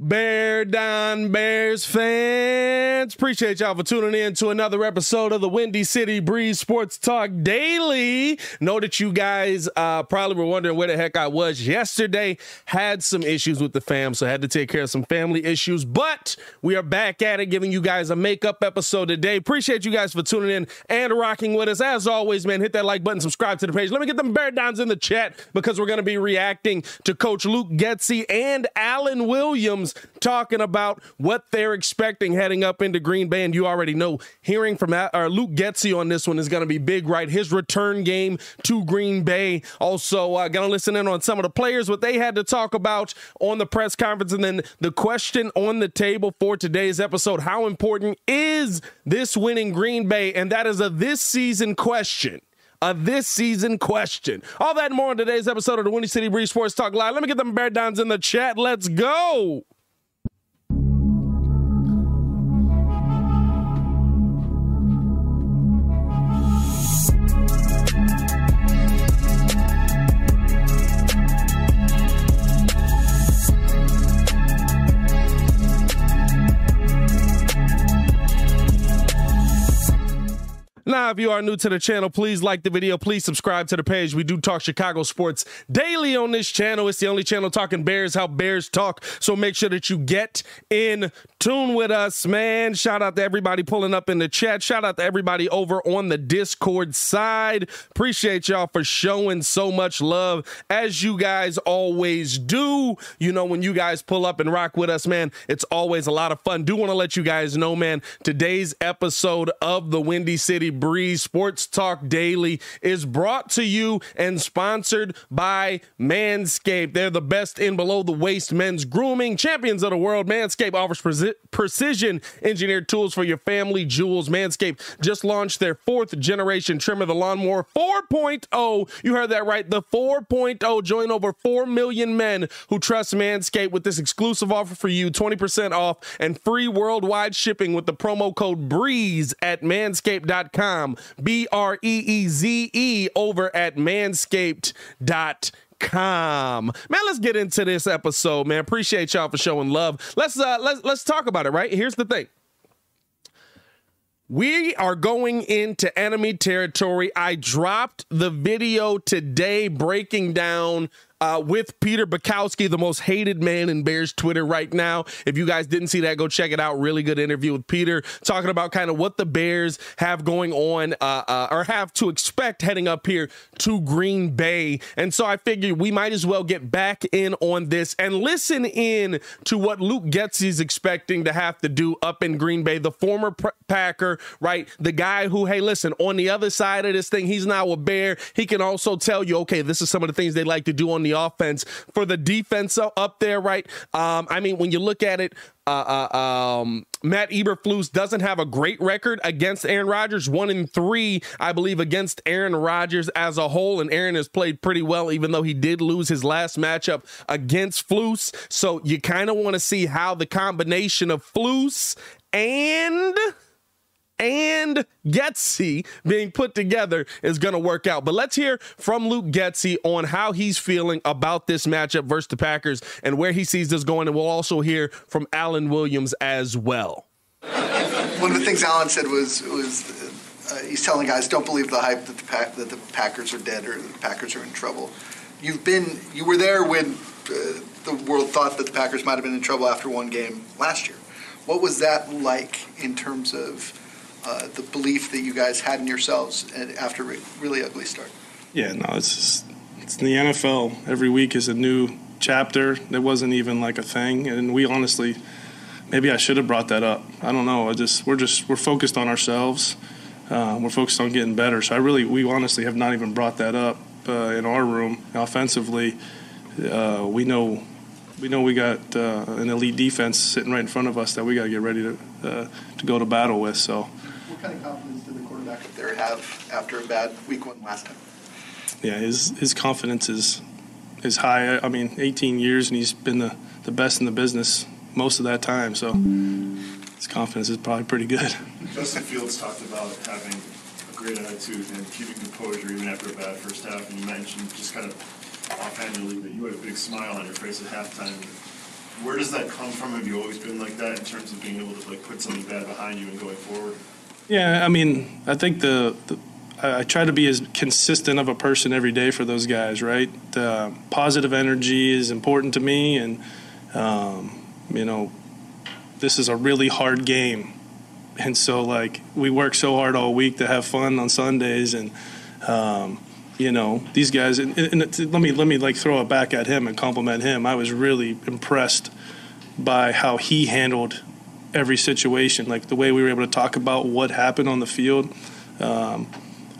Bear down, Bears fans. Appreciate y'all for tuning in to another episode of the Windy City Breeze Sports Talk Daily. Know that you guys uh, probably were wondering where the heck I was yesterday. Had some issues with the fam, so I had to take care of some family issues. But we are back at it, giving you guys a makeup episode today. Appreciate you guys for tuning in and rocking with us. As always, man, hit that like button, subscribe to the page. Let me get them bear downs in the chat because we're going to be reacting to Coach Luke Getsy and Alan Williams talking about what they're expecting heading up into Green Bay. And you already know hearing from uh, Luke Getsy on this one is going to be big, right? His return game to Green Bay. Also, uh, going to listen in on some of the players, what they had to talk about on the press conference. And then the question on the table for today's episode how important is this winning Green Bay? And that is a this season question a this season question. All that and more on today's episode of the Windy City Breeze Sports Talk Live. Let me get them bear downs in the chat. Let's go. Now, if you are new to the channel, please like the video. Please subscribe to the page. We do talk Chicago sports daily on this channel. It's the only channel talking Bears, how Bears talk. So make sure that you get in tune with us, man. Shout out to everybody pulling up in the chat. Shout out to everybody over on the Discord side. Appreciate y'all for showing so much love as you guys always do. You know, when you guys pull up and rock with us, man, it's always a lot of fun. Do want to let you guys know, man, today's episode of the Windy City Breeze Sports Talk Daily is brought to you and sponsored by Manscaped. They're the best in below the waist men's grooming, champions of the world. Manscaped offers pre- precision engineered tools for your family jewels. Manscaped just launched their fourth generation trimmer, the Lawnmower 4.0. You heard that right. The 4.0 join over 4 million men who trust Manscaped with this exclusive offer for you 20% off and free worldwide shipping with the promo code BREEZE at manscaped.com manscaped.com. B R E E Z E over at manscaped.com. Man, let's get into this episode, man. Appreciate y'all for showing love. Let's uh let's let's talk about it, right? Here's the thing. We are going into enemy territory. I dropped the video today breaking down uh, with Peter Bukowski, the most hated man in Bears Twitter right now. If you guys didn't see that, go check it out. Really good interview with Peter talking about kind of what the Bears have going on uh, uh, or have to expect heading up here to Green Bay. And so I figured we might as well get back in on this and listen in to what Luke Getz Getsy's expecting to have to do up in Green Bay, the former Packer, right? The guy who, hey, listen, on the other side of this thing, he's now a Bear. He can also tell you, okay, this is some of the things they like to do on the the offense. For the defense up there, right? Um, I mean, when you look at it, uh, uh, um, Matt Eberflus doesn't have a great record against Aaron Rodgers. One in three, I believe, against Aaron Rodgers as a whole. And Aaron has played pretty well, even though he did lose his last matchup against Flus. So you kind of want to see how the combination of Flus and and Getsy being put together is going to work out. But let's hear from Luke Getsy on how he's feeling about this matchup versus the Packers and where he sees this going. And we'll also hear from Alan Williams as well. One of the things Alan said was was uh, he's telling guys don't believe the hype that the that the Packers are dead or the Packers are in trouble. You've been you were there when uh, the world thought that the Packers might have been in trouble after one game last year. What was that like in terms of uh, the belief that you guys had in yourselves after a really ugly start? Yeah, no, it's just, it's in the NFL. Every week is a new chapter. It wasn't even like a thing, and we honestly, maybe I should have brought that up. I don't know. I just we're just we're focused on ourselves. Uh, we're focused on getting better. So I really, we honestly have not even brought that up uh, in our room offensively. Uh, we know we know we got uh, an elite defense sitting right in front of us that we got to get ready to uh, to go to battle with. So, What kind of confidence did the quarterback up there have after a bad week one last time? yeah, his his confidence is is high. I mean, 18 years and he's been the, the best in the business most of that time. So his confidence is probably pretty good. Justin Fields talked about having a great attitude and keeping composure even after a bad first half. And you mentioned just kind of offhandedly that you had a big smile on your face at halftime. Where does that come from? Have you always been like that in terms of being able to like put something bad behind you and going forward? Yeah, I mean, I think the, the I, try to be as consistent of a person every day for those guys. Right, the positive energy is important to me, and um, you know, this is a really hard game, and so like we work so hard all week to have fun on Sundays, and um, you know these guys. And, and let me let me like throw it back at him and compliment him. I was really impressed by how he handled every situation, like the way we were able to talk about what happened on the field. Um,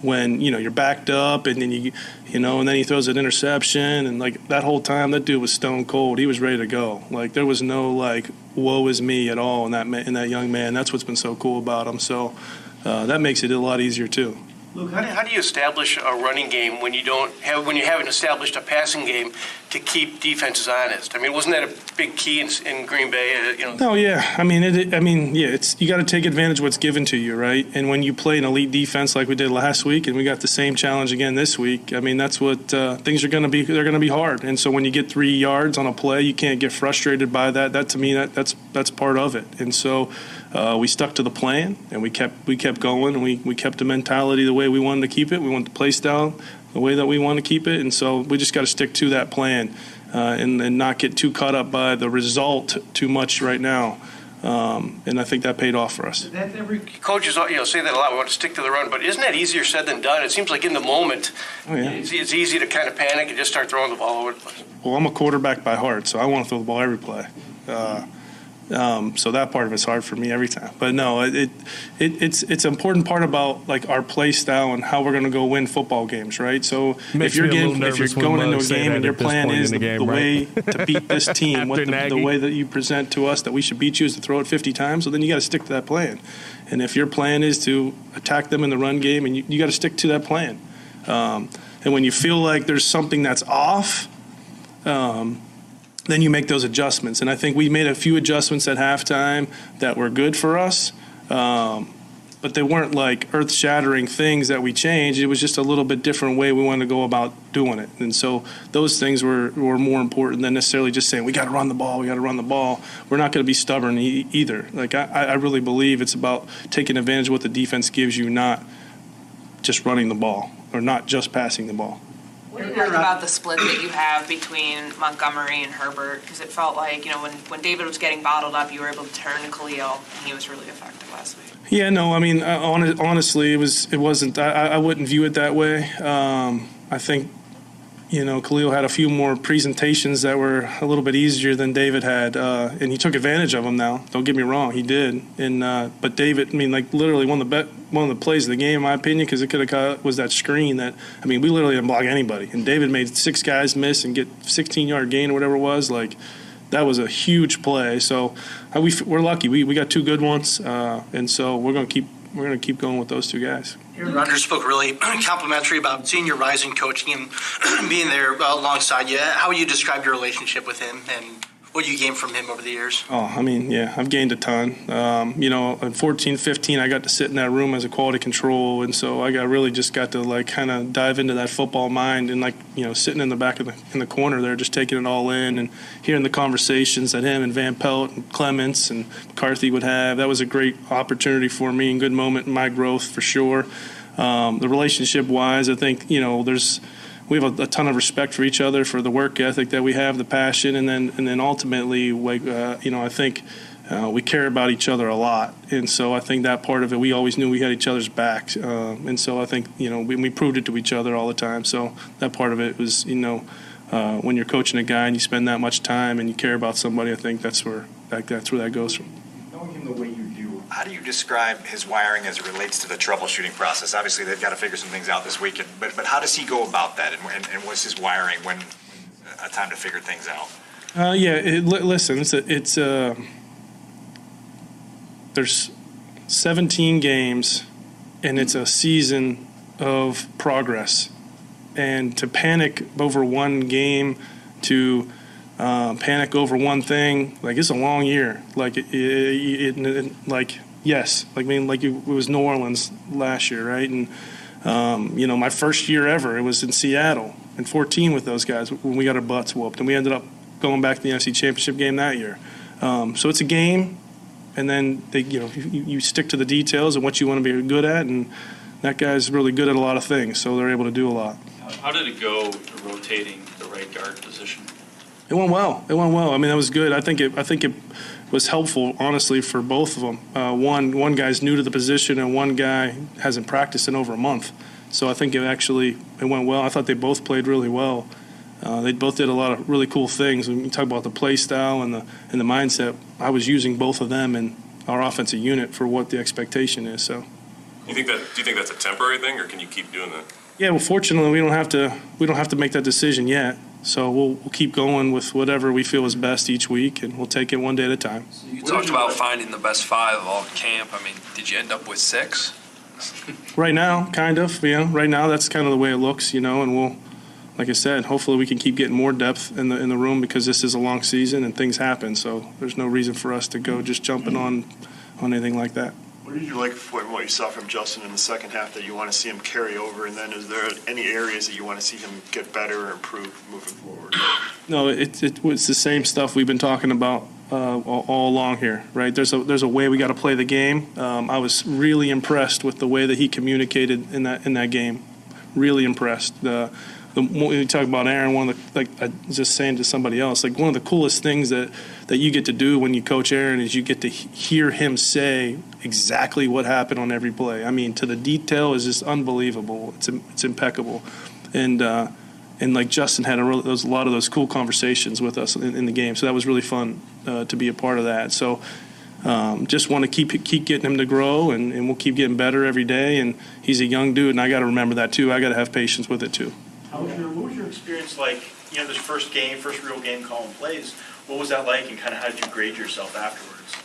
when you know you're backed up and then you you know and then he throws an interception and like that whole time that dude was stone cold. He was ready to go. Like there was no like woe is me at all in that in that young man. That's what's been so cool about him. So uh, that makes it a lot easier too Luke, how do, how do you establish a running game when you don't have when you haven't established a passing game to keep defenses honest? I mean, wasn't that a big key in, in Green Bay? Uh, you know, No, yeah. I mean, it, I mean, yeah. It's you got to take advantage of what's given to you, right? And when you play an elite defense like we did last week, and we got the same challenge again this week, I mean, that's what uh, things are going to be. They're going to be hard. And so when you get three yards on a play, you can't get frustrated by that. That to me, that that's that's part of it. And so uh, we stuck to the plan, and we kept we kept going, and we we kept the mentality the way we wanted to keep it. We want the play style the way that we want to keep it, and so we just got to stick to that plan. Uh, and, and not get too caught up by the result too much right now. Um, and I think that paid off for us. that every coaches you know say that a lot. We want to stick to the run, but isn't that easier said than done? It seems like in the moment, Oh, yeah. it's, it's easy to kind of panic and just start throwing the ball over the place. Well, I'm a quarterback by heart, so I want to throw the ball every play. Uh, um, so that part of it's hard for me every time. But no, it, it, it it's it's an important part about like our play style and how we're going to go win football games, right? So Makes if you're getting if you're going into a game and your plan is the, game, the way right? to beat this team, what the, the way that you present to us that we should beat you is to throw it 50 times. So then you got to stick to that plan. And if your plan is to attack them in the run game, and you, you got to stick to that plan. Um, and when you feel like there's something that's off, um, then you make those adjustments. And I think we made a few adjustments at halftime that were good for us. Um, but they weren't like earth shattering things that we changed. It was just a little bit different way we wanted to go about doing it. And so those things were, were more important than necessarily just saying, we got to run the ball, we got to run the ball. We're not going to be stubborn e- either. Like, I, I really believe it's about taking advantage of what the defense gives you, not just running the ball or not just passing the ball. What do you like about the split that you have between Montgomery and Herbert? Because it felt like, you know, when, when David was getting bottled up, you were able to turn to Khalil, and he was really effective last week. Yeah, no, I mean, uh, honestly, it was it wasn't. I, I I wouldn't view it that way. Um, I think, you know, Khalil had a few more presentations that were a little bit easier than David had, uh, and he took advantage of them. Now, don't get me wrong, he did. And uh, but David, I mean, like literally one of the bet one of the plays of the game, in my opinion, because it could have was that screen that I mean, we literally didn't block anybody, and David made six guys miss and get 16 yard gain or whatever it was, like. That was a huge play. So uh, we, we're lucky. We, we got two good ones, uh, and so we're to keep we're to keep going with those two guys. Rodgers spoke really complimentary about seeing your rise in coaching and being there alongside you. How would you describe your relationship with him and what you gained from him over the years? Oh, I mean, yeah, I've gained a ton. Um, you know, in 14, 15, I got to sit in that room as a quality control, and so I got really just got to like kind of dive into that football mind and like you know sitting in the back of the in the corner there, just taking it all in and hearing the conversations that him and Van Pelt and Clements and McCarthy would have. That was a great opportunity for me and good moment in my growth for sure. Um, the relationship wise, I think you know there's we have a, a ton of respect for each other for the work ethic that we have, the passion, and then and then ultimately, uh, you know, I think uh, we care about each other a lot, and so I think that part of it, we always knew we had each other's backs, uh, and so I think you know we, we proved it to each other all the time. So that part of it was you know. Uh, when you're coaching a guy and you spend that much time and you care about somebody, I think that's where that, that's where that goes from. Knowing him the way you do, how do you describe his wiring as it relates to the troubleshooting process? Obviously, they've got to figure some things out this week, but but how does he go about that, and, and, and what's his wiring when, a time to figure things out? Uh, yeah, it, li- listen, it's a, it's a, there's 17 games, and it's a season of progress. And to panic over one game, to uh, panic over one thing, like it's a long year. Like it, it, it, it like yes, like I mean, like it, was New Orleans last year, right? And um, you know, my first year ever, it was in Seattle in 14 with those guys when we got our butts whooped, and we ended up going back to the NFC Championship game that year. Um, so it's a game, and then they, you know, you, you stick to the details and what you want to be good at, and that guy's really good at a lot of things, so they're able to do a lot. How did it go rotating the right guard position? It went well. It went well. I mean, that was good. I think it. I think it was helpful, honestly, for both of them. Uh, one one guy's new to the position, and one guy hasn't practiced in over a month. So I think it actually it went well. I thought they both played really well. Uh, they both did a lot of really cool things. When you talk about the play style and the and the mindset, I was using both of them in our offensive unit for what the expectation is. So. You think that? Do you think that's a temporary thing, or can you keep doing that? Yeah, well, fortunately, we don't have to. We don't have to make that decision yet. So we'll, we'll keep going with whatever we feel is best each week, and we'll take it one day at a time. You talked about finding the best five of all camp. I mean, did you end up with six? Right now, kind of. Yeah, right now that's kind of the way it looks, you know. And we'll, like I said, hopefully we can keep getting more depth in the in the room because this is a long season and things happen. So there's no reason for us to go just jumping mm-hmm. on on anything like that. What did you like from what you saw from Justin in the second half that you want to see him carry over? And then is there any areas that you want to see him get better or improve moving forward? No, it, it was the same stuff we've been talking about uh, all, all along here, right? There's a there's a way we got to play the game. Um, I was really impressed with the way that he communicated in that in that game. Really impressed. Uh, the, when you talk about Aaron, one of the like I was just saying to somebody else, like one of the coolest things that that you get to do when you coach Aaron is you get to hear him say exactly what happened on every play. I mean, to the detail is just unbelievable. It's it's impeccable, and. Uh, and like Justin had a, real, a lot of those cool conversations with us in, in the game, so that was really fun uh, to be a part of that. So um, just want to keep keep getting him to grow, and, and we'll keep getting better every day. And he's a young dude, and I got to remember that too. I got to have patience with it too. How was your, what was your experience like? You know, this first game, first real game calling plays. What was that like, and kind of how did you grade yourself afterwards?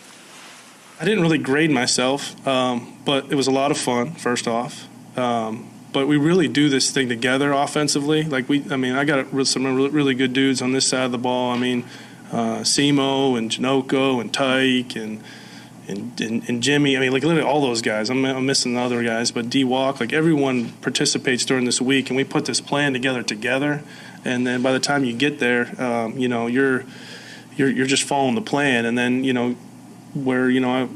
I didn't really grade myself, um, but it was a lot of fun. First off, um, but we really do this thing together offensively. Like we, I mean, I got some really good dudes on this side of the ball. I mean, uh, Simo and Janocko and Tyke and, and and, and Jimmy. I mean, like literally all those guys. I'm, I'm missing the other guys, but D Walk. Like everyone participates during this week, and we put this plan together together. And then by the time you get there, um, you know, you're you're you're just following the plan, and then you know where you know. I,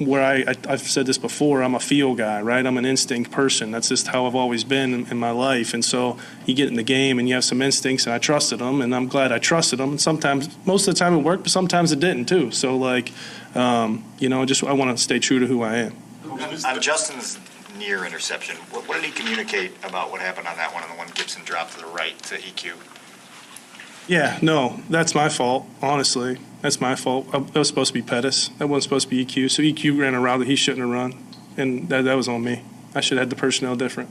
where I, I have said this before, I'm a feel guy, right? I'm an instinct person. That's just how I've always been in, in, my life. And so you get in the game and you have some instincts, and I trusted them, and I'm glad I trusted them. And sometimes, most of the time, it worked, but sometimes it didn't too. So like, um, you know, just I want to stay true to who I am. On Justin's near interception, what, what did he communicate about what happened on that one, and the one Gibson dropped to the right to EQ? Yeah, no, that's my fault. Honestly, that's my fault. That was supposed to be Pettis. That wasn't supposed to be EQ. So EQ ran a route that he shouldn't have run, and that, that was on me. I should have had the personnel different.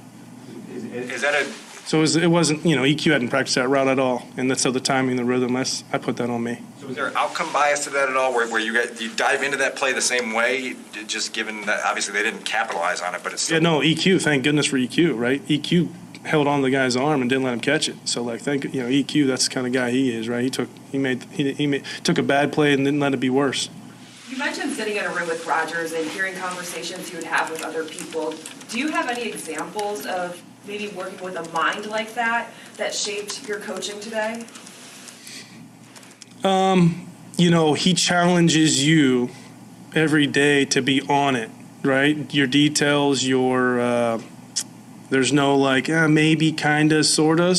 Is, is that a? So it, was, it wasn't, you know, EQ hadn't practiced that route at all, and that's how the timing, the rhythm. That's, I put that on me. So is there outcome bias to that at all, where, where you get, you dive into that play the same way, just given that obviously they didn't capitalize on it, but it's still- yeah, no EQ. Thank goodness for EQ, right? EQ held on the guy's arm and didn't let him catch it. So like, think you know, EQ. That's the kind of guy he is, right? He took he made he, he made, took a bad play and didn't let it be worse. You mentioned sitting in a room with Rodgers and hearing conversations you would have with other people. Do you have any examples of maybe working with a mind like that that shaped your coaching today? Um, you know, he challenges you every day to be on it, right? Your details, your uh, there's no like eh, maybe, kinda, sorta.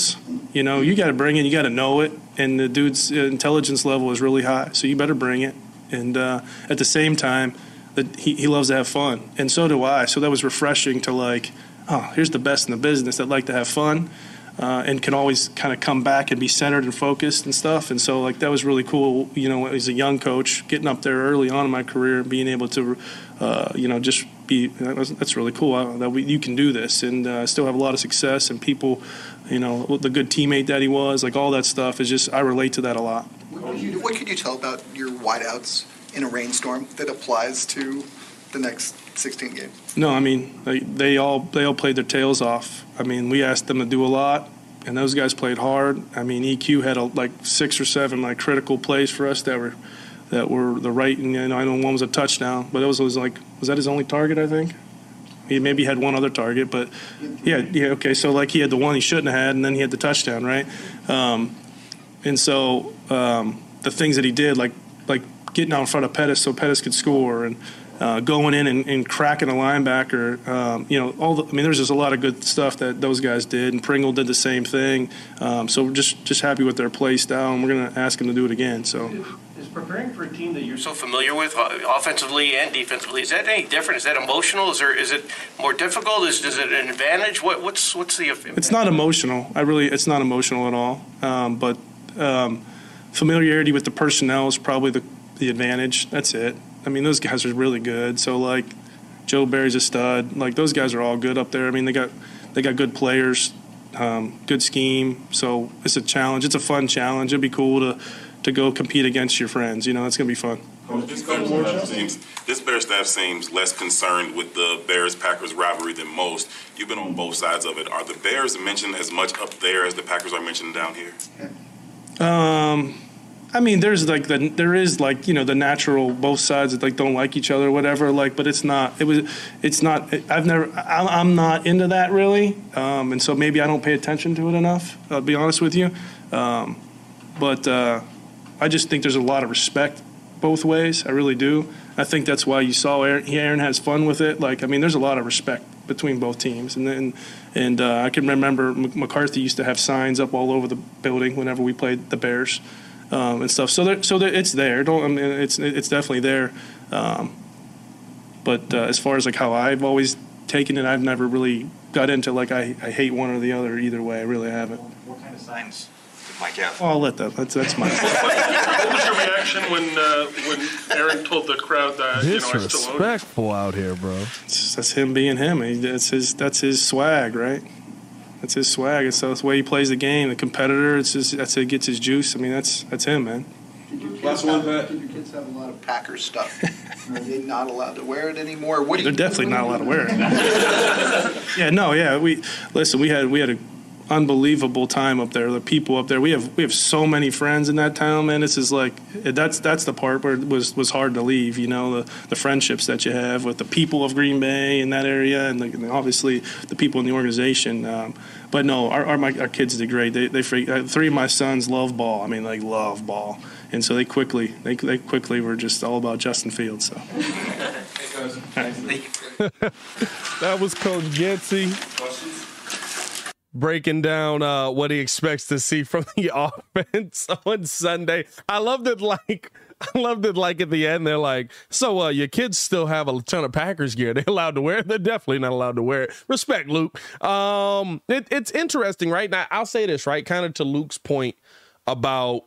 You know, you got to bring it. You got to know it, and the dude's intelligence level is really high, so you better bring it. And uh, at the same time, that he, he loves to have fun, and so do I. So that was refreshing to like, oh, here's the best in the business that like to have fun. Uh, and can always kind of come back and be centered and focused and stuff. And so, like, that was really cool, you know, as a young coach, getting up there early on in my career, and being able to, uh, you know, just be that's really cool uh, that we, you can do this and uh, still have a lot of success and people, you know, the good teammate that he was, like all that stuff is just I relate to that a lot. What could you tell about your wideouts in a rainstorm that applies to the next 16 games? No, I mean they, all they all played their tails off. I mean we asked them to do a lot, and those guys played hard. I mean EQ had a, like six or seven like critical plays for us that were that were the right. And you know, I know one was a touchdown, but it was, was like was that his only target? I think he maybe had one other target, but yeah, yeah, okay. So like he had the one he shouldn't have had, and then he had the touchdown, right? Um, and so um, the things that he did, like like getting out in front of Pettis so Pettis could score, and uh, going in and, and cracking a linebacker, um, you know, all the, I mean, there's just a lot of good stuff that those guys did, and Pringle did the same thing. Um, so we're just just happy with their play style, and we're going to ask them to do it again. So. Is preparing for a team that you're so familiar with, uh, offensively and defensively, is that any different? Is that emotional? Is there is it more difficult? Is, is it an advantage? What, what's what's the It's not emotional. I really, it's not emotional at all. Um, but um, familiarity with the personnel is probably the, the advantage. That's it. I mean, those guys are really good. So like, Joe Barry's a stud. Like those guys are all good up there. I mean, they got they got good players, um, good scheme. So it's a challenge. It's a fun challenge. It'd be cool to to go compete against your friends. You know, it's gonna be fun. This Bears staff seems this Bears staff seems less concerned with the Bears Packers rivalry than most. You've been on both sides of it. Are the Bears mentioned as much up there as the Packers are mentioned down here? Um, I mean, there's like the there is like you know the natural both sides that like don't like each other or whatever. Like, but it's not. It was. It's not. I've never. I'm, I'm not into that really. Um, and so maybe I don't pay attention to it enough. I'll be honest with you. Um, but uh, I just think there's a lot of respect both ways. I really do. I think that's why you saw Aaron, Aaron has fun with it. Like, I mean, there's a lot of respect between both teams. And then, and uh, I can remember McCarthy used to have signs up all over the building whenever we played the Bears um, and stuff. So, there, so there, it's there. Don't I mean, it's it's definitely there. Um, but uh, as far as like how I've always taken it, I've never really got into like I, I hate one or the other either way. I really haven't. What kind of signs did Mike have? Oh, I'll let that. That's that's my. What was your reaction when uh, when Aaron told the crowd that you know I still own you? Disrespectful out here, bro. It's- that's him being him. He, that's his. That's his swag, right? That's his swag. It's, that's the way he plays the game. The competitor. It's just that's how he gets his juice. I mean, that's that's him, man. Last one, Pat. Did your kids have a lot of Packers stuff? Are they not allowed to wear it anymore? What They're you? definitely not allowed to wear it. yeah, no, yeah. We listen. We had we had a unbelievable time up there. The people up there. We have we have so many friends in that town, man. This is like that's that's the part where it was was hard to leave. You know, the the friendships that you have with the people of Green Bay in that area, and, the, and obviously the people in the organization. Um, but no, our our, my, our kids did great. They they freak- uh, three of my sons love ball. I mean, like love ball, and so they quickly they they quickly were just all about Justin Fields. So. that was Coach Getsy breaking down uh, what he expects to see from the offense on Sunday. I loved it like I loved it like at the end they're like, so uh, your kids still have a ton of Packers gear. They're allowed to wear. They're definitely not allowed to wear it. Respect, Luke. Um, it, it's interesting, right? Now I'll say this, right? Kind of to Luke's point about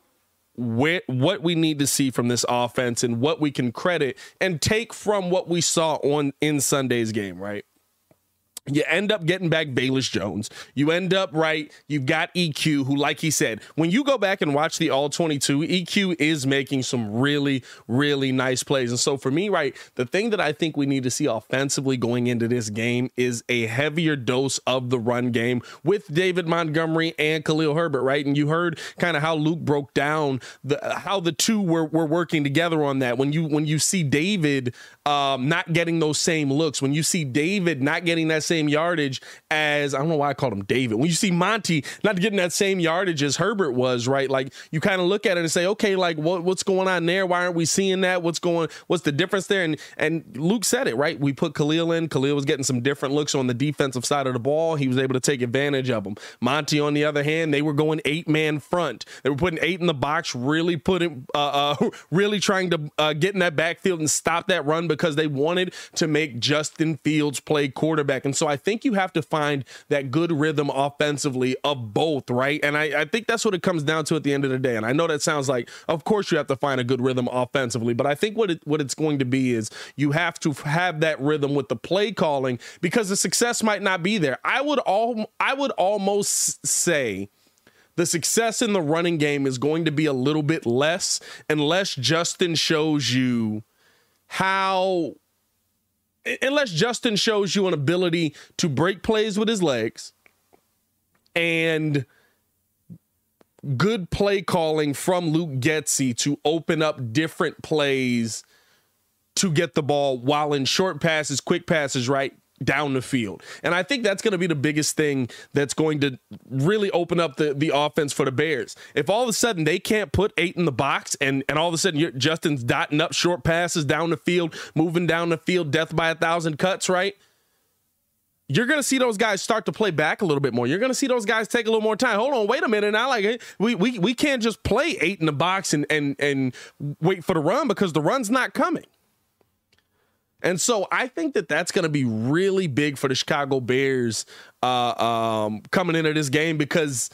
where what we need to see from this offense and what we can credit and take from what we saw on in Sunday's game, right? You end up getting back Velus Jones. You end up right. You've got EQ, who, like he said, when you go back and watch the All 22, EQ is making some really, really nice plays. And so for me, right, the thing that I think we need to see offensively going into this game is a heavier dose of the run game with David Montgomery and Khalil Herbert, right? And you heard kind of how Luke broke down the how the two were, were working together on that. When you when you see David um, not getting those same looks, when you see David not getting that same yardage as I don't know why I called him David. When you see Monty not getting that same yardage as Herbert was, right? Like you kind of look at it and say, okay, like what, what's going on there? Why aren't we seeing that? What's going? What's the difference there? And and Luke said it right. We put Khalil in. Khalil was getting some different looks on the defensive side of the ball. He was able to take advantage of them. Monty, on the other hand, they were going eight man front. They were putting eight in the box, really putting, uh, uh really trying to uh, get in that backfield and stop that run because they wanted to make Justin Fields play quarterback. And so I think you have to find that good rhythm offensively of both, right? And I, I think that's what it comes down to at the end of the day. And I know that sounds like, of course, you have to find a good rhythm offensively, but I think what it, what it's going to be is you have to have that rhythm with the play calling because the success might not be there. I would all I would almost say the success in the running game is going to be a little bit less unless Justin shows you how unless Justin shows you an ability to break plays with his legs and good play calling from Luke Getsy to open up different plays to get the ball while in short passes, quick passes, right? Down the field. And I think that's going to be the biggest thing that's going to really open up the, the offense for the Bears. If all of a sudden they can't put eight in the box and, and all of a sudden Justin's dotting up short passes down the field, moving down the field, death by a thousand cuts, right? You're going to see those guys start to play back a little bit more. You're going to see those guys take a little more time. Hold on, wait a minute now. Like we we, we can't just play eight in the box and and and wait for the run because the run's not coming. And so I think that that's going to be really big for the Chicago Bears uh, um, coming into this game because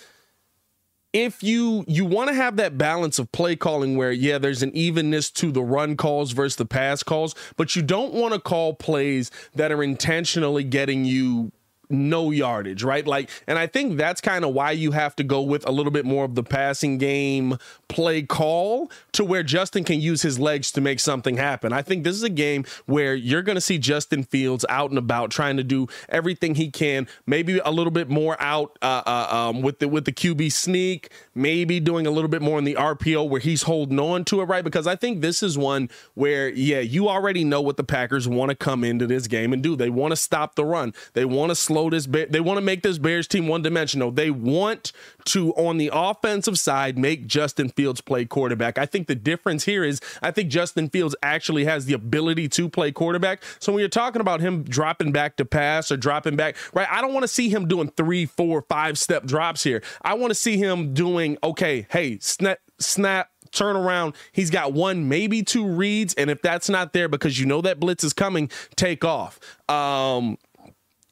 if you you want to have that balance of play calling where yeah there's an evenness to the run calls versus the pass calls but you don't want to call plays that are intentionally getting you no yardage, right? Like, and I think that's kind of why you have to go with a little bit more of the passing game play call to where Justin can use his legs to make something happen. I think this is a game where you're going to see Justin Fields out and about trying to do everything he can, maybe a little bit more out uh, uh, um, with the with the QB sneak, maybe doing a little bit more in the RPO where he's holding on to it, right? Because I think this is one where, yeah, you already know what the Packers want to come into this game and do. They want to stop the run. They want to slow slow this. They want to make this Bears team one dimensional. They want to, on the offensive side, make Justin Fields play quarterback. I think the difference here is I think Justin Fields actually has the ability to play quarterback. So when you're talking about him dropping back to pass or dropping back, right? I don't want to see him doing three, four, five step drops here. I want to see him doing okay. Hey, snap, snap turn around. He's got one, maybe two reads, and if that's not there because you know that blitz is coming, take off. Um,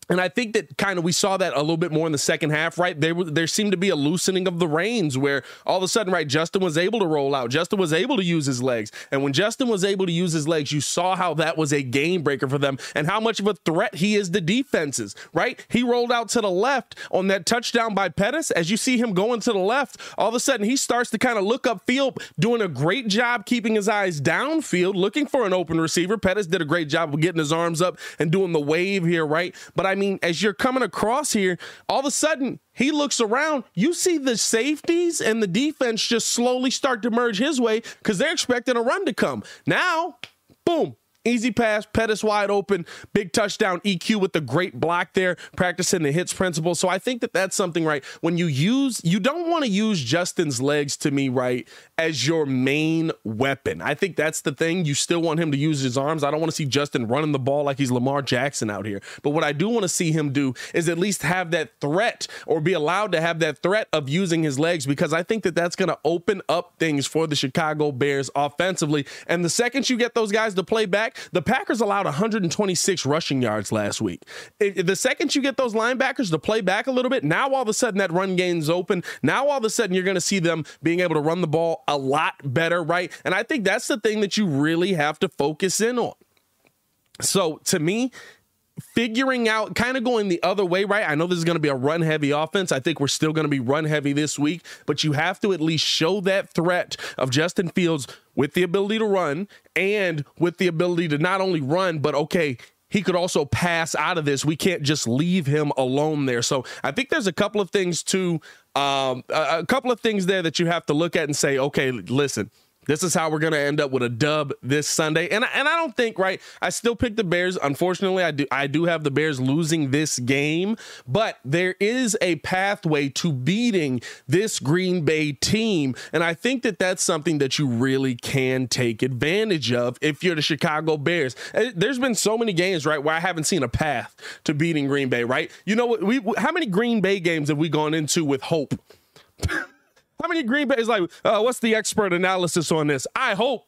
and I think that kind of we saw that a little bit more in the second half, right? There there seemed to be a loosening of the reins where all of a sudden, right, Justin was able to roll out. Justin was able to use his legs. And when Justin was able to use his legs, you saw how that was a game breaker for them and how much of a threat he is to defenses, right? He rolled out to the left on that touchdown by Pettis. As you see him going to the left, all of a sudden he starts to kind of look upfield, doing a great job keeping his eyes downfield, looking for an open receiver. Pettis did a great job of getting his arms up and doing the wave here, right? But I mean, as you're coming across here, all of a sudden he looks around. You see the safeties and the defense just slowly start to merge his way because they're expecting a run to come. Now, boom, Easy pass, Pettis wide open, big touchdown. EQ with the great block there, practicing the hits principle. So I think that that's something right. When you use, you don't want to use Justin's legs to me right as your main weapon. I think that's the thing. You still want him to use his arms. I don't want to see Justin running the ball like he's Lamar Jackson out here. But what I do want to see him do is at least have that threat or be allowed to have that threat of using his legs because I think that that's going to open up things for the Chicago Bears offensively. And the second you get those guys to play back, the Packers allowed 126 rushing yards last week. The second you get those linebackers to play back a little bit, now all of a sudden that run game's open. Now all of a sudden you're going to see them being able to run the ball a lot better, right? And I think that's the thing that you really have to focus in on. So to me, figuring out kind of going the other way, right? I know this is going to be a run heavy offense. I think we're still going to be run heavy this week, but you have to at least show that threat of Justin Fields with the ability to run and with the ability to not only run, but okay, he could also pass out of this. We can't just leave him alone there. So I think there's a couple of things to um, a, a couple of things there that you have to look at and say, okay, listen, this is how we're going to end up with a dub this Sunday. And and I don't think right. I still pick the Bears. Unfortunately, I do I do have the Bears losing this game, but there is a pathway to beating this Green Bay team, and I think that that's something that you really can take advantage of if you're the Chicago Bears. Uh, there's been so many games right where I haven't seen a path to beating Green Bay. Right? You know what? We how many Green Bay games have we gone into with hope? How many Green Bay is like, uh, what's the expert analysis on this? I hope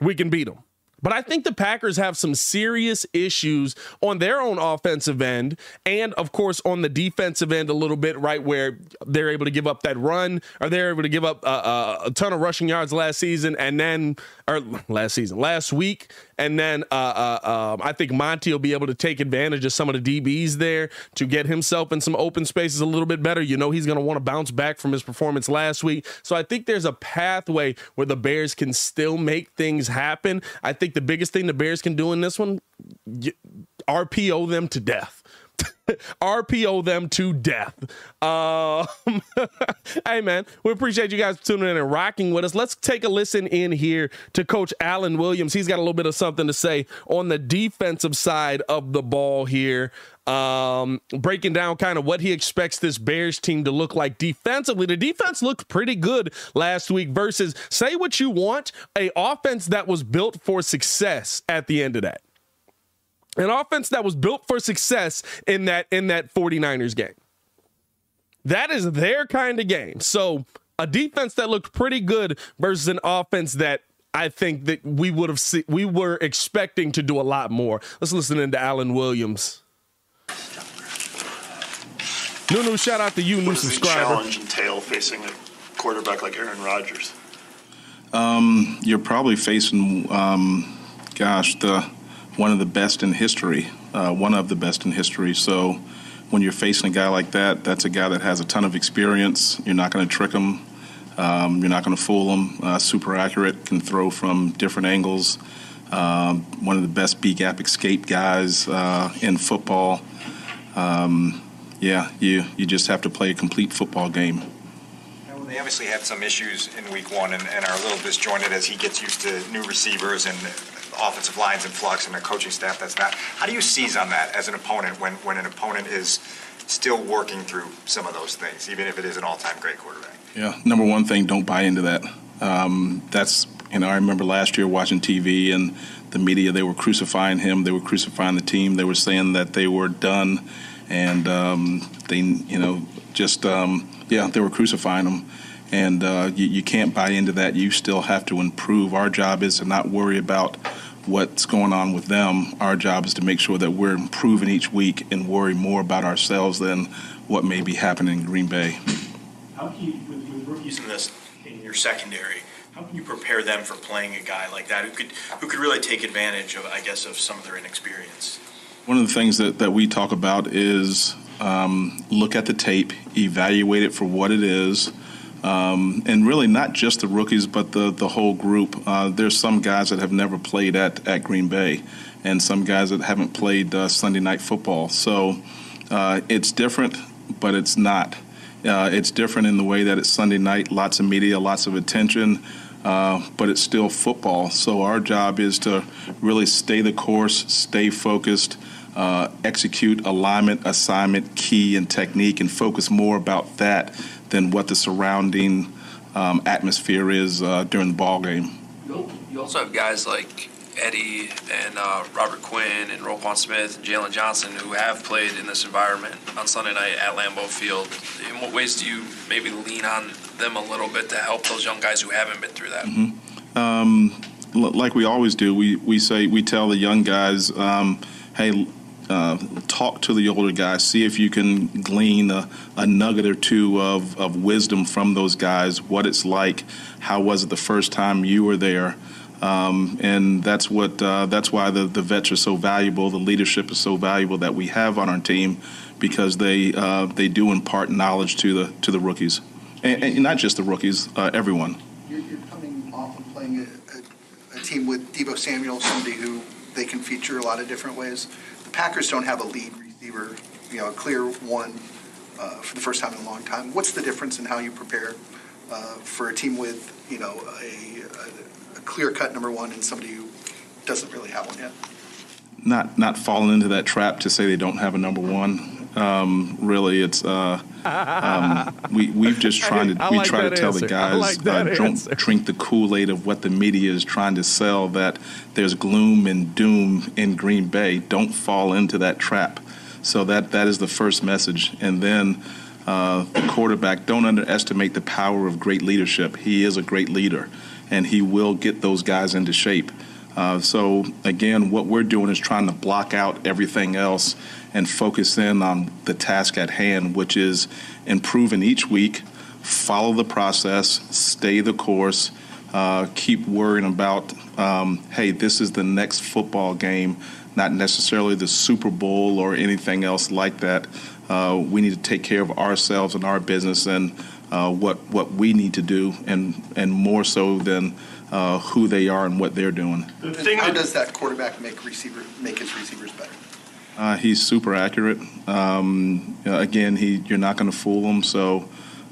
we can beat them. But I think the Packers have some serious issues on their own offensive end, and of course on the defensive end a little bit, right where they're able to give up that run, or they're able to give up a, a, a ton of rushing yards last season, and then or last season, last week, And then uh, uh, um, I think Monty will be able to take advantage of some of the DBs there to get himself in some open spaces a little bit better. You know, he's going to want to bounce back from his performance last week. So I think there's a pathway where the Bears can still make things happen. I think the biggest thing the Bears can do in this one, RPO them to death. RPO them to death. Um, hey, man, we appreciate you guys tuning in and rocking with us. Let's take a listen in here to Coach Alan Williams. He's got a little bit of something to say on the defensive side of the ball here. Um, breaking down kind of what he expects this Bears team to look like defensively. The defense looked pretty good last week versus, say what you want, a offense that was built for success at the end of that an offense that was built for success in that in that 49ers game. That is their kind of game. So a defense that looked pretty good versus an offense that I think that we would have see, we were expecting to do a lot more. Let's listen into Alan Williams. Nunu, shout out to you, new subscriber. challenge entail facing a quarterback like Aaron Rodgers? Um, you're probably facing, um, gosh, the one of the best in history, uh, one of the best in history. So when you're facing a guy like that, that's a guy that has a ton of experience. You're not going to trick him. Um, you're not going to fool him. Uh, super accurate, can throw from different angles. Um, one of the best B gap escape guys uh, in football. Um, yeah, you you just have to play a complete football game. They obviously had some issues in week one and, and, are a little disjointed as he gets used to new receivers and offensive lines in flux and a coaching staff that's not. How do you seize on that as an opponent when, when an opponent is still working through some of those things, even if it is an all-time great quarterback? Yeah, number one thing, don't buy into that. Um, that's you know I remember last year watching TV and the media they were crucifying him, they were crucifying the team, they were saying that they were done, and um, they you know just um, yeah they were crucifying him and uh, you, you, can't buy into that. You still have to improve. Our job is to not worry about what's going on with them. Our job is to make sure that we're improving each week and worry more about ourselves than what may be happening in Green Bay. How can you, with, with rookies in this in your secondary, how can you prepare them for playing a guy like that who could who could really take advantage of, I guess, of some of their inexperience? One of the things that, that we talk about is um, look at the tape, evaluate it for what it is um, and really not just the rookies, but the the whole group. Uh, there's some guys that have never played at at Green Bay, and some guys that haven't played uh, Sunday night football. So uh, it's different, but it's not. Uh, it's different in the way that it's Sunday night, lots of media, lots of attention, uh, but it's still football. So our job is to really stay the course, stay focused. Uh, execute alignment, assignment, key, and technique, and focus more about that than what the surrounding um, atmosphere is uh, during the ball game. You also have guys like Eddie and uh, Robert Quinn and Roquan Smith and Jaylon Johnson who have played in this environment on Sunday night at Lambeau Field. In what ways do you maybe lean on them a little bit to help those young guys who haven't been through that? Mm-hmm. Um, like we always do, we, we say we tell the young guys, um, hey, uh, talk to the older guys, see if you can glean a, a, nugget or two of, of wisdom from those guys, what it's like, how was it the first time you were there. Um, and that's what uh, that's why the, the vets are so valuable. The leadership is so valuable that we have on our team because they uh, they do impart knowledge to the to the rookies, and, and not just the rookies, uh, everyone. You're, coming off of playing a, a, team with Deebo Samuel, somebody who they can feature a lot of different ways. Packers don't have a lead receiver, you know, a clear one uh, for the first time in a long time. What's the difference in how you prepare uh, for a team with, you know, a, a, a clear-cut number one and somebody who doesn't really have one yet? Not not falling into that trap to say they don't have a number one. Um, really, it's uh, um, we we've just trying to we like try to tell answer. the guys like uh, don't drink the Kool Aid of what the media is trying to sell that there's gloom and doom in Green Bay. Don't fall into that trap. So that that is the first message, and then. Uh, the quarterback, don't underestimate the power of great leadership. He is a great leader, and he will get those guys into shape. Uh, so, again, what we're doing is trying to block out everything else and focus in on the task at hand, which is improving each week, follow the process, stay the course, uh, keep worrying about, um, hey, this is the next football game, not necessarily the Super Bowl or anything else like that. Uh, we need to take care of ourselves and our business and uh, what what we need to do, and and more so than uh, who they are and what they're doing. The How does that quarterback make receiver make his receivers better? Uh, he's super accurate. Um, again, he you're not going to fool him, so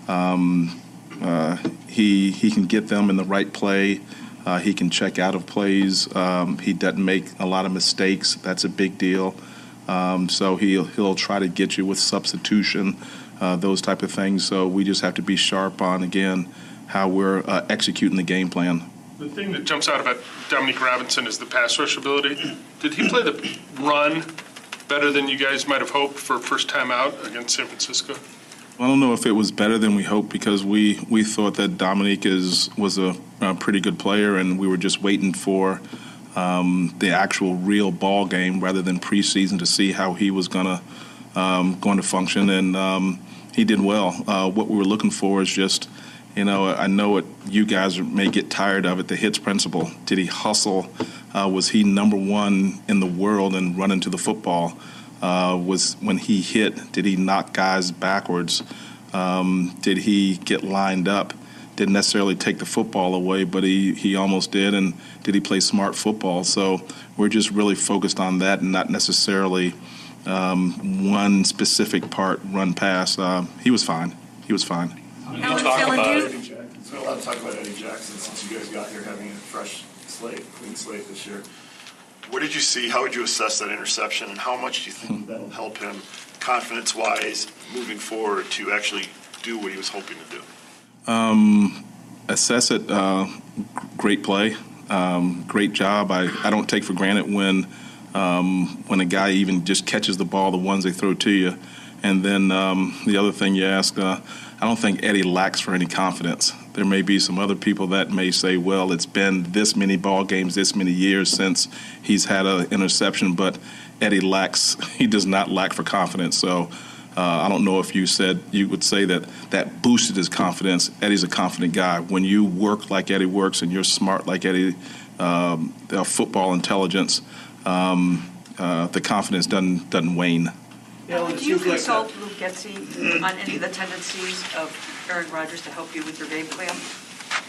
um, uh, he he can get them in the right play. Uh, he can check out of plays. Um, he doesn't make a lot of mistakes. That's a big deal. Um, so he'll he'll try to get you with substitution, uh, those type of things. So we just have to be sharp on again how we're uh, executing the game plan. The thing that jumps out about Dominique Robinson is the pass rush ability. Did he play the run better than you guys might have hoped for first time out against San Francisco? I don't know if it was better than we hoped because we, we thought that Dominique is was a, a pretty good player and we were just waiting for um, the actual real ball game rather than preseason to see how he was gonna um, going to function and um, he did well. Uh, what we were looking for is just you know I know it you guys may get tired of it the hits principle. Did he hustle? Uh, was he number one in the world and running to the football? Uh, was when he hit, did he knock guys backwards? Um, did he get lined up? Didn't necessarily take the football away, but he, he almost did. And did he play smart football? So we're just really focused on that and not necessarily um, one specific part run pass. Uh, he was fine. He was fine. You talk about Eddie Jackson. There's been a lot of talk about Eddie Jackson since you guys got here having a fresh slate, clean slate this year. What did you see? How would you assess that interception, and how much do you think that'll help him, confidence-wise, moving forward to actually do what he was hoping to do? Um, assess it. Uh, great play. Um, great job. I, I don't take for granted when um, when a guy even just catches the ball, the ones they throw to you. And then um, the other thing you ask, uh, I don't think Eddie lacks for any confidence. There may be some other people that may say, well, it's been this many ball games, this many years since he's had an interception, but Eddie lacks, he does not lack for confidence. So uh, I don't know if you said, you would say that that boosted his confidence. Eddie's a confident guy. When you work like Eddie works and you're smart like Eddie, um, football intelligence, um, uh, the confidence doesn't, doesn't wane. Now, do you consult Luke Getsy on any of the tendencies of Aaron Rodgers to help you with your game plan?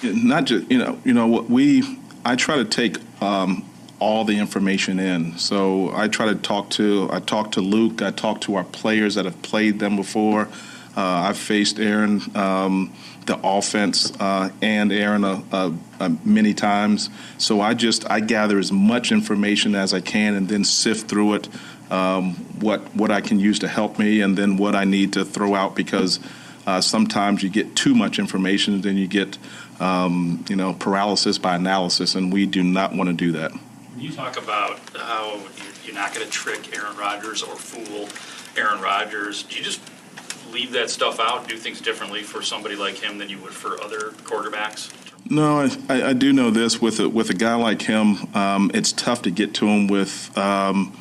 Not just you know you know what we I try to take um, all the information in. So I try to talk to I talk to Luke. I talk to our players that have played them before. Uh, I've faced Aaron, um, the offense, uh, and Aaron uh, uh, uh, many times. So I just I gather as much information as I can and then sift through it um, what what I can use to help me, and then what I need to throw out because uh, sometimes you get too much information, and then you get um, you know paralysis by analysis, and we do not want to do that. When you talk about how you're not going to trick Aaron Rodgers or fool Aaron Rodgers, do you just leave that stuff out, do things differently for somebody like him than you would for other quarterbacks? No, I, I do know this with a, with a guy like him, um, it's tough to get to him with. Um,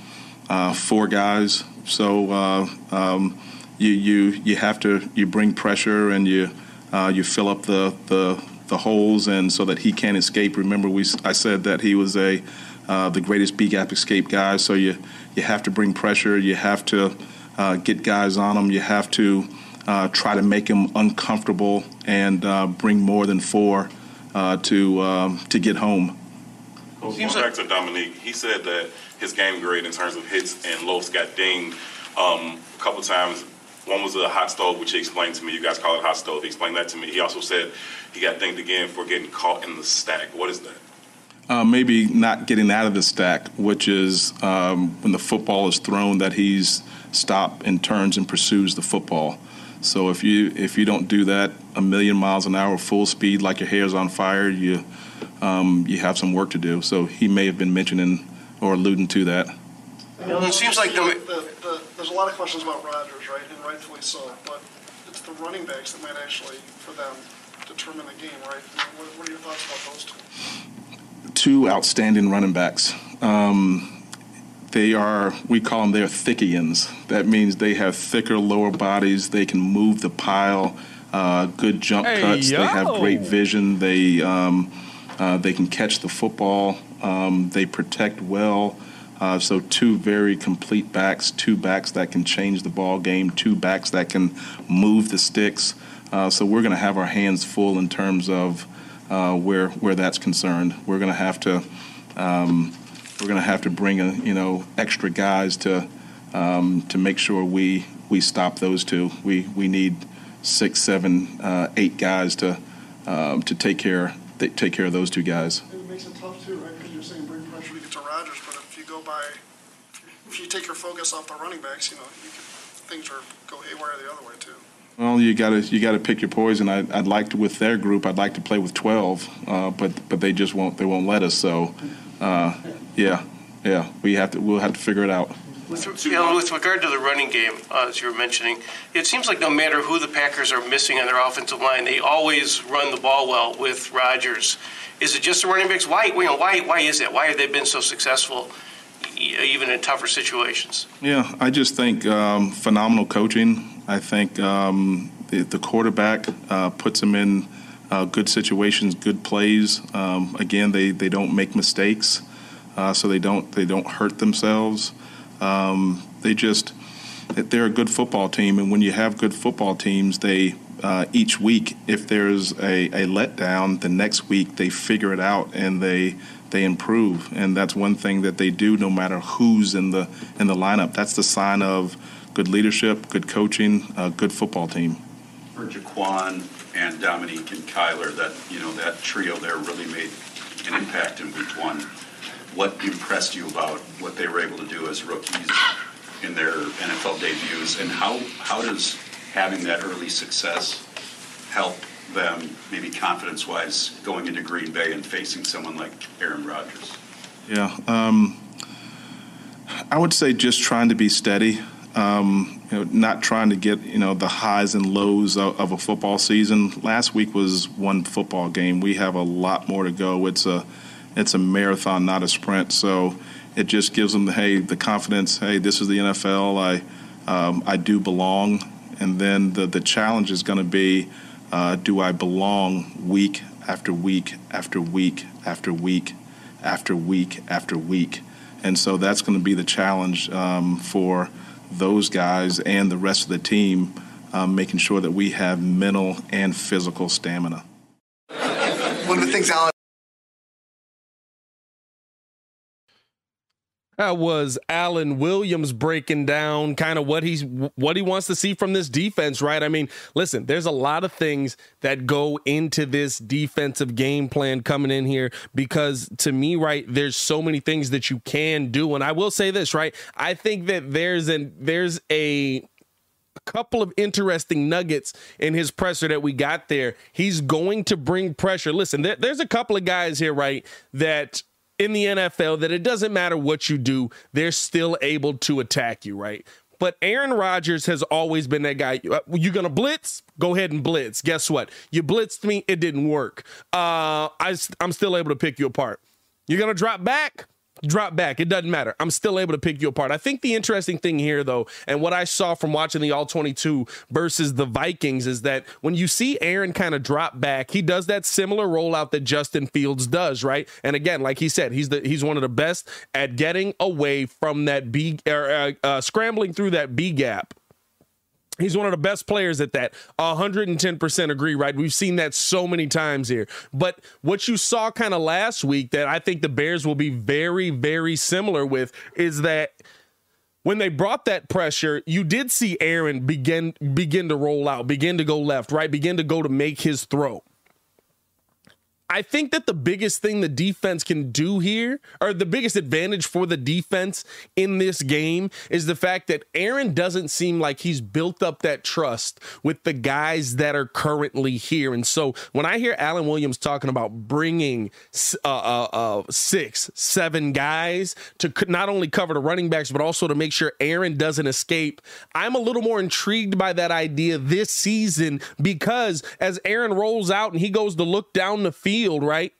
uh, four guys. So uh, um, you you you have to you bring pressure and you uh, you fill up the, the the holes and so that he can't escape. Remember, we I said that he was a uh, the greatest B gap escape guy. So you you have to bring pressure. You have to uh, get guys on him. You have to uh, try to make him uncomfortable and bring more than four to um, to get home. Going back to Dominique, he said that his game grade in terms of hits and loafs got dinged um, a couple times. One was a hot stove, which he explained to me. You guys call it hot stove. He explained that to me. He also said he got dinged again for getting caught in the stack. What is that? Uh, maybe not getting out of the stack, which is um, when the football is thrown that he's stopped and turns and pursues the football. So if you if you don't do that a million miles an hour full speed like your hair's on fire, you um, you have some work to do. So he may have been mentioning or alluding to that. It seems like the, the, the, there's a lot of questions about Rodgers, right, and rightfully so. But it's the running backs that might actually, for them, determine the game, right? What, what are your thoughts about those two? Two outstanding running backs. Um, they are, we call them, they're thickians. That means they have thicker lower bodies. They can move the pile, uh, good jump Hey, cuts. They have great vision. They, um, Uh, they can catch the football. Um, they protect well. Uh, so two very complete backs, two backs that can change the ball game, two backs that can move the sticks. Uh, so we're going to have our hands full in terms of uh, where where that's concerned. We're going to have to um, we're going to have to bring a, you know extra guys to um, to make sure we we stop those two. We we need six, seven, uh, eight guys to um, to take care take care of those two guys. It makes it tough too, right? Because you're saying bring pressure to get to Rodgers, but if you go by, if you take your focus off the running backs, you know, you could, things are go haywire the other way too. Well, you got to you got to pick your poison. I, would like to with their group. I'd like to play with twelve, uh, but but they just won't. They won't let us. So, uh, yeah, yeah, we have to. We'll have to figure it out. With, you know, with regard to the running game, uh, as you were mentioning, it seems like no matter who the Packers are missing on their offensive line, they always run the ball well with Rodgers. Is it just the running backs? Why, you know, why, why is that? Why have they been so successful, even in tougher situations? Yeah, I just think um, phenomenal coaching. I think um, the, the, quarterback uh, puts them in uh, good situations, good plays. Um, again, they, they don't make mistakes, uh, so they don't they don't hurt themselves. Um, they just they're a good football team, and when you have good football teams, they uh, each week, if there's a, a letdown, the next week they figure it out and they they improve, and that's one thing that they do no matter who's in the in the lineup. That's the sign of good leadership, good coaching, a good football team. For Jaquan and Dominique and Kyler, that you know that trio there really made an impact in week one what impressed you about what they were able to do as rookies in their NFL debuts, and how, how does having that early success help them, maybe confidence wise, going into Green Bay and facing someone like Aaron Rodgers? Yeah. Um, I would say just trying to be steady. Um, you know, not trying to get you know the highs and lows of, of, a football season. Last week was one football game. We have a lot more to go. It's a it's a marathon, not a sprint. So it just gives them, the, hey, the confidence. Hey, this is the NFL. I um, I do belong. And then the the challenge is going to be, uh, do I belong week after week after week after week after week after week? And so that's going to be the challenge um, for those guys and the rest of the team, um, making sure that we have mental and physical stamina. One of the things Alan That was Alan Williams breaking down kind of what he's what he wants to see from this defense, right? I mean, listen, there's a lot of things that go into this defensive game plan coming in here because to me, right, there's so many things that you can do. And I will say this, right? I think that there's an there's a couple of interesting nuggets in his presser that we got there. He's going to bring pressure. Listen, there, there's a couple of guys here, right, that in the NFL that it doesn't matter what you do, they're still able to attack you, right? But Aaron Rodgers has always been that guy. Uh, You're to blitz? Go ahead and blitz. Guess what? You blitzed me, it didn't work. Uh, I, I'm still able to pick you apart. You're to drop back? Drop back. It doesn't matter. I'm still able to pick you apart. I think the interesting thing here, though, and what I saw from watching the All 22 versus the Vikings is that when you see Aaron kind of drop back, he does that similar rollout that Justin Fields does, right? And again, like he said, he's the he's one of the best at getting away from that B or uh, uh, scrambling through that B gap He's one of the best players at that. 110% agree, right? We've seen that so many times here. But what you saw kind of last week that I think the Bears will be very, very similar with is that when they brought that pressure, you did see Aaron begin begin to roll out, begin to go left, right? Begin to go to make his throw. I think that the biggest thing the defense can do here, or the biggest advantage for the defense in this game, is the fact that Aaron doesn't seem like he's built up that trust with the guys that are currently here. And so when I hear Alan Williams talking about bringing uh, uh, uh, six, seven guys to not only cover the running backs, but also to make sure Aaron doesn't escape, I'm a little more intrigued by that idea this season because as Aaron rolls out and he goes to look down the field, field, right?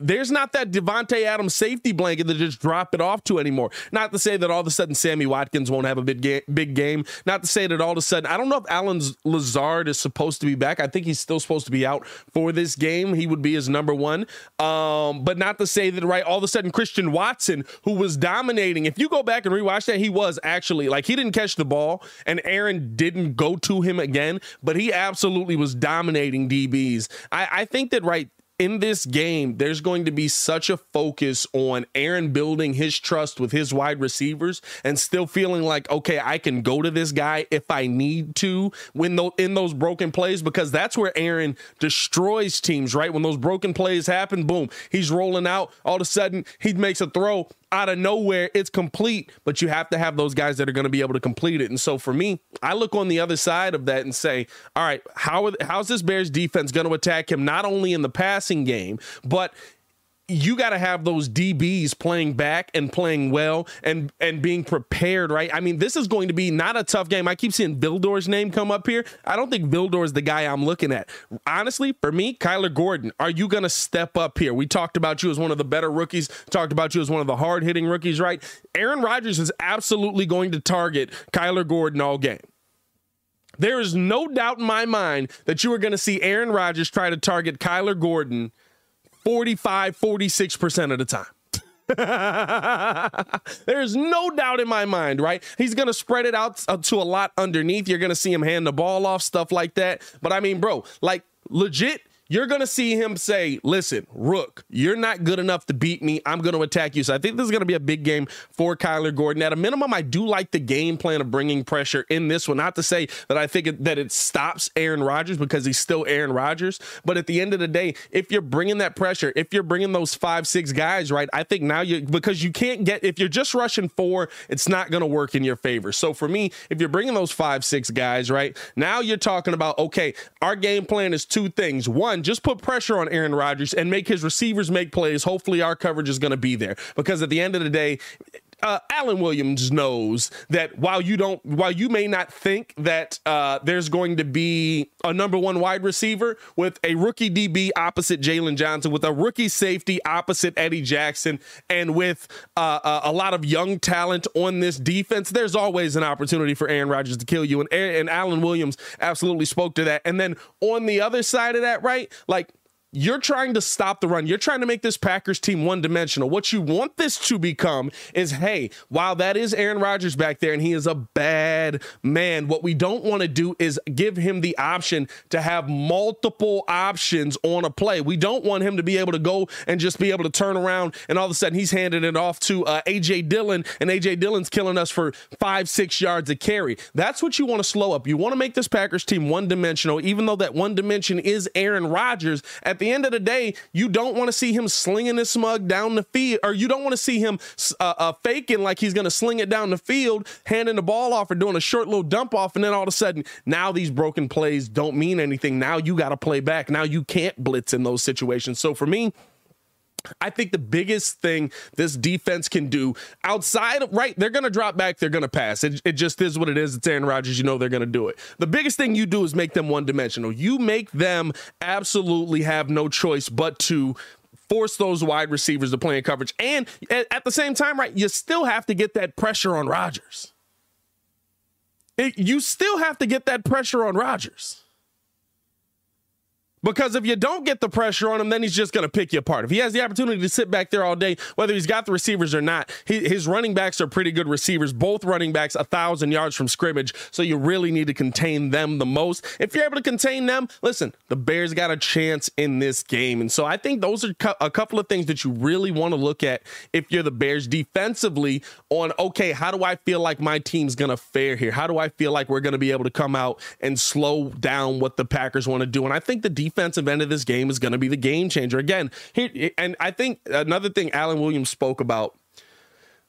there's not that Davante Adams safety blanket to just drop it off to anymore. Not to say that all of a sudden Sammy Watkins won't have a big game, big game. Not to say that all of a sudden I don't know if Allen Lazard is supposed to be back. I think he's still supposed to be out for this game. He would be his number one. Um, but not to say that right all of a sudden Christian Watson, who was dominating. If you go back and rewatch that, he was actually like he didn't catch the ball and Aaron didn't go to him again, but he absolutely was dominating DBs. I, I think that right in this game, there's going to be such a focus on Aaron building his trust with his wide receivers and still feeling like, okay, I can go to this guy if I need to when those in those broken plays because that's where Aaron destroys teams, right? When those broken plays happen, boom, he's rolling out. All of a sudden, he makes a throw out of nowhere, it's complete, but you have to have those guys that are going to be able to complete it. And so for me, I look on the other side of that and say, all right, how are, how's this Bears defense going to attack him not only in the passing game, but you got to have those DBs playing back and playing well and and being prepared, right? I mean, this is going to be not a tough game. I keep seeing Vildor's name come up here. I don't think Vildor's the guy I'm looking at. Honestly, for me, Kyler Gordon, are you going to step up here? We talked about you as one of the better rookies, talked about you as one of the hard hitting rookies, right? Aaron Rodgers is absolutely going to target Kyler Gordon all game. There is no doubt in my mind that you are going to see Aaron Rodgers try to target Kyler Gordon 45, 46% of the time. There's no doubt in my mind, right? He's going to spread it out uh, to a lot underneath. You're going to see him hand the ball off, stuff like that. But I mean, bro, like legit, you're going to see him say, listen, Rook, you're not good enough to beat me. I'm going to attack you. So I think this is going to be a big game for Kyler Gordon. At a minimum, I do like the game plan of bringing pressure in this one. Not to say that I think it, that it stops Aaron Rodgers because he's still Aaron Rodgers. But at the end of the day, if you're bringing that pressure, if you're bringing those five, six guys, right, I think now you, because you can't get, if you're just rushing four, it's not going to work in your favor. So for me, if you're bringing those five, six guys, right, now you're talking about, okay, our game plan is two things. One, just put pressure on Aaron Rodgers and make his receivers make plays. Hopefully, our coverage is going to be there because at the end of the day, uh, Alan Williams knows that while you don't, while you may not think that uh, there's going to be a number one wide receiver with a rookie DB opposite Jaylon Johnson, with a rookie safety opposite Eddie Jackson, and with uh, uh a lot of young talent on this defense, there's always an opportunity for Aaron Rodgers to kill you. And, and Alan Williams absolutely spoke to that. And then on the other side of that, right, like you're trying to stop the run. You're trying to make this Packers team one dimensional. What you want this to become is hey, while that is Aaron Rodgers back there and he is a bad man, what we don't want to do is give him the option to have multiple options on a play. We don't want him to be able to go and just be able to turn around and all of a sudden he's handing it off to uh, AJ Dillon and AJ Dillon's killing us for five, six yards a carry. That's what you want to slow up. You want to make this Packers team one dimensional, even though that one dimension is Aaron Rodgers. At the end of the day, you don't want to see him slinging his smug down the field, or you don't want to see him uh, uh, faking like he's going to sling it down the field, handing the ball off or doing a short little dump off, and then all of a sudden, now these broken plays don't mean anything. Now you got to play back. Now you can't blitz in those situations. So for me, I think the biggest thing this defense can do outside right, they're going to drop back, they're going to pass. It, it, just is what it is. It's Aaron Rodgers. You know they're going to do it. The biggest thing you do is make them one dimensional. You make them absolutely have no choice but to force those wide receivers to play in coverage. And at, at the same time, right, you still have to get that pressure on Rodgers. It, you still have to get that pressure on Rodgers. Because if you don't get the pressure on him, then he's just going to pick you apart. If he has the opportunity to sit back there all day, whether he's got the receivers or not, he, his running backs are pretty good receivers. Both running backs, a thousand yards from scrimmage. So you really need to contain them the most. If you're able to contain them, listen, the Bears got a chance in this game. And so I think those are a couple of things that you really want to look at if you're the Bears defensively on, okay, how do I feel like my team's going to fare here? How do I feel like we're going to be able to come out and slow down what the Packers want to do? And I think the defense defensive end of this game is going to be the game changer. Again, he, and I think another thing Alan Williams spoke about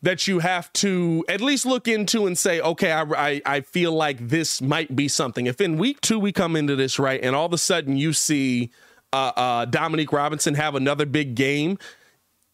that you have to at least look into and say, okay, I, I, I, feel like this might be something. If in week two we come into this right, and all of a sudden you see uh, uh, Dominique Robinson have another big game,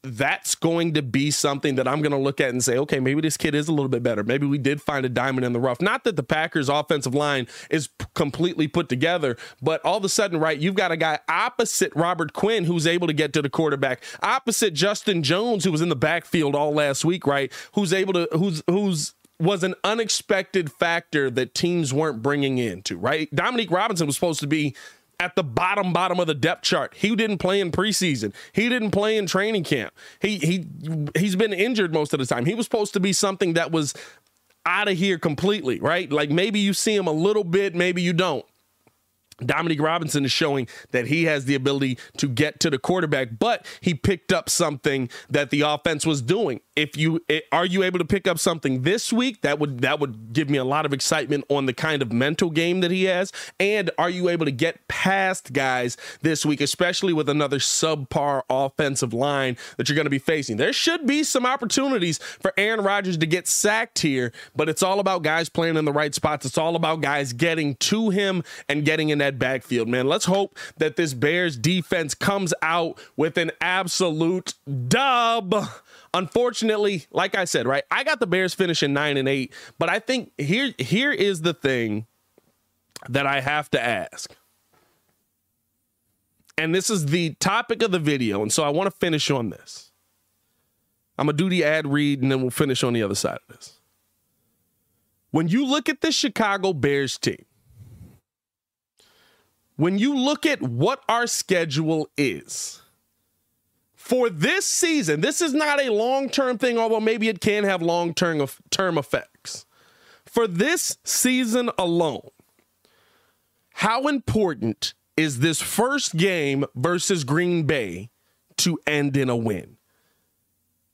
that's going to be something that I'm going to look at and say, okay, maybe this kid is a little bit better. Maybe we did find a diamond in the rough. Not that the Packers' offensive line is p- completely put together, but all of a sudden, right, you've got a guy opposite Robert Quinn who's able to get to the quarterback, opposite Justin Jones who was in the backfield all last week, right, who's able to, who's who's was an unexpected factor that teams weren't bringing into, right? Dominique Robinson was supposed to be at the bottom bottom of the depth chart. He didn't play in preseason. He didn't play in training camp. He he he's been injured most of the time. He was supposed to be something that was out of here completely, right? Like maybe you see him a little bit, maybe you don't. Dominique Robinson is showing that he has the ability to get to the quarterback, but he picked up something that the offense was doing. If you eh, are you able to pick up something this week, that would that would give me a lot of excitement on the kind of mental game that he has. And are you able to get past guys this week, especially with another subpar offensive line that you're going to be facing? There should be some opportunities for Aaron Rodgers to get sacked here, but it's all about guys playing in the right spots. It's all about guys getting to him and getting in that that backfield, man. Let's hope that this Bears defense comes out with an absolute dub. Unfortunately, like I said, right, I got the Bears finishing nine and eight, but I think here here is the thing that I have to ask. And this is the topic of the video, and so I want to finish on this. I'm gonna do the ad read and then we'll finish on the other side of this. When you look at the Chicago Bears team, when you look at what our schedule is for this season, this is not a long term thing, although maybe it can have long term effects. For this season alone, how important is this first game versus Green Bay to end in a win?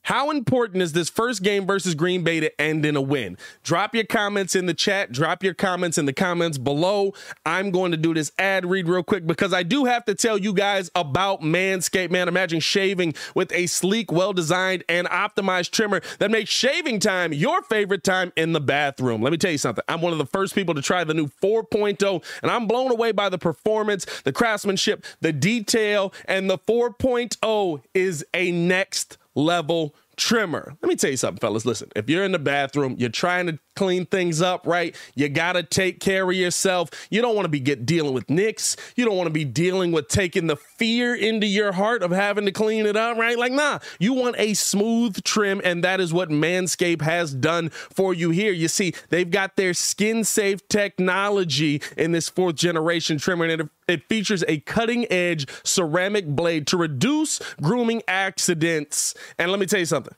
How important is this first game versus Green Bay to end in a win? Drop your comments in the chat. Drop your comments in the comments below. I'm going to do this ad read real quick because I do have to tell you guys about Manscaped. Man, imagine shaving with a sleek, well designed, and optimized trimmer that makes shaving time your favorite time in the bathroom. Let me tell you something. I'm one of the first people to try the new 4.0, and I'm blown away by the performance, the craftsmanship, the detail, and the 4.0 is a next level trimmer. Let me tell you something, fellas. Listen, if you're in the bathroom, you're trying to clean things up, right? You got to take care of yourself. You don't want to be get dealing with nicks. You don't want to be dealing with taking the fear into your heart of having to clean it up, right? Like, nah, you want a smooth trim, and that is what Manscaped has done for you here. You see, they've got their skin safe technology in this fourth generation trimmer, and it, it features a cutting edge ceramic blade to reduce grooming accidents. And let me tell you something.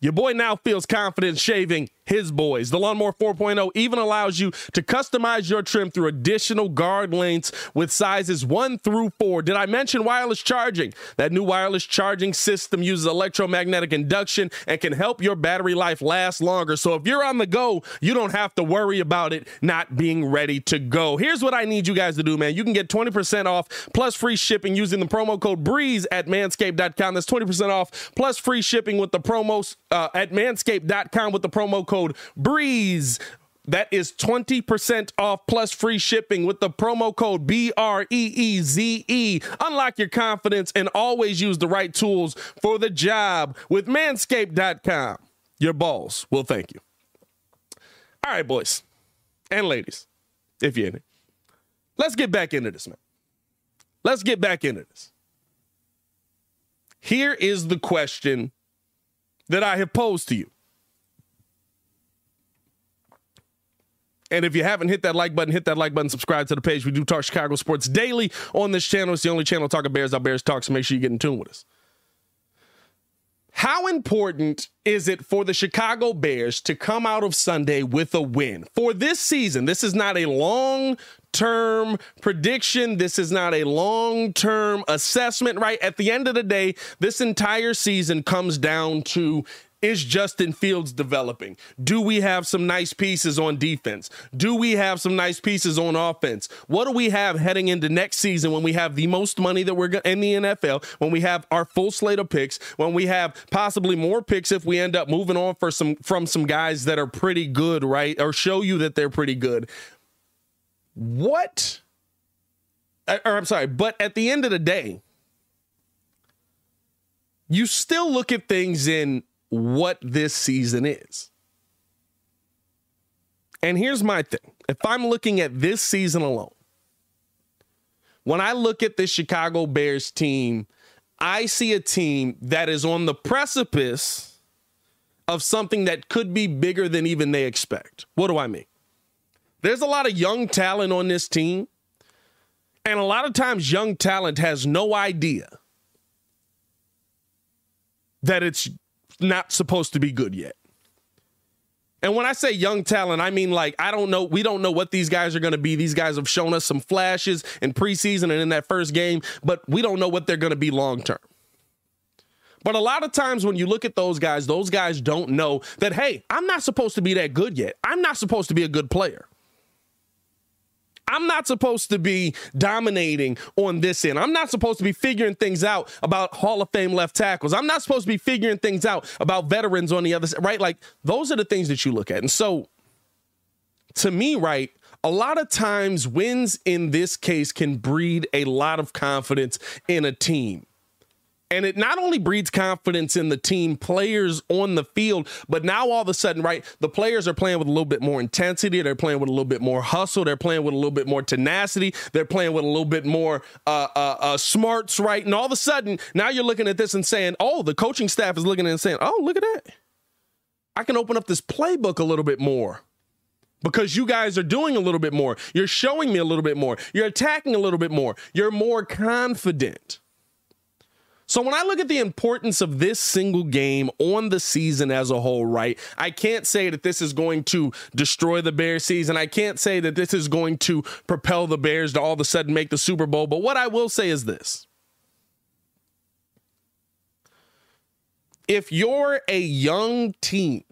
Your boy now feels confident shaving his boys. The Lawnmower 4.0 even allows you to customize your trim through additional guard lengths with sizes 1 through 4. Did I mention wireless charging? That new wireless charging system uses electromagnetic induction and can help your battery life last longer. So if you're on the go, you don't have to worry about it not being ready to go. Here's what I need you guys to do, man. You can get 20% off plus free shipping using the promo code BREEZE at manscaped.com. That's 20% off plus free shipping with the promos uh, at manscaped.com with the promo code BREEZE. That is 20% off plus free shipping with the promo code B R E E Z E. Unlock your confidence and always use the right tools for the job with manscaped.com. Your balls will thank you. All right, boys and ladies, if you're in it, let's get back into this, man. Let's get back into this. Here is the question that I have posed to you. And if you haven't hit that like button, hit that like button, subscribe to the page. We do talk Chicago sports daily on this channel. It's the only channel talking Bears out Bears talk, so make sure you get in tune with us. How important is it for the Chicago Bears to come out of Sunday with a win? For this season, this is not a long term prediction. This is not a long term assessment, right? At the end of the day, this entire season comes down to is Justin Fields developing? Do we have some nice pieces on defense? Do we have some nice pieces on offense? What do we have heading into next season when we have the most money that we're in the NFL, when we have our full slate of picks, when we have possibly more picks if we end up moving on for some from some guys that are pretty good, right? Or show you that they're pretty good. What uh, or I'm sorry, but at the end of the day, you still look at things in what this season is. And here's my thing if I'm looking at this season alone, when I look at the Chicago Bears team, I see a team that is on the precipice of something that could be bigger than even they expect. What do I mean? There's a lot of young talent on this team, and a lot of times young talent has no idea that it's not supposed to be good yet. And when I say young talent, I mean like I don't know, we don't know what these guys are going to be. These guys have shown us some flashes in preseason and in that first game, but we don't know what they're going to be long term. But a lot of times when you look at those guys, those guys don't know that hey, I'm not supposed to be that good yet. I'm not supposed to be a good player. I'm not supposed to be dominating on this end. I'm not supposed to be figuring things out about Hall of Fame left tackles. I'm not supposed to be figuring things out about veterans on the other side, right? Like those are the things that you look at. And so to me, right, a lot of times wins in this case can breed a lot of confidence in a team. And it not only breeds confidence in the team players on the field, but now all of a sudden, right, the players are playing with a little bit more intensity. They're playing with a little bit more hustle. They're playing with a little bit more tenacity. They're playing with a little bit more uh, uh, uh, smarts, right? And all of a sudden, now you're looking at this and saying, oh, the coaching staff is looking and saying, oh, look at that. I can open up this playbook a little bit more because you guys are doing a little bit more. You're showing me a little bit more. You're attacking a little bit more. You're more confident. So when I look at the importance of this single game on the season as a whole, right, I can't say that this is going to destroy the Bears season. I can't say that this is going to propel the Bears to all of a sudden make the Super Bowl. But what I will say is this. If you're a young team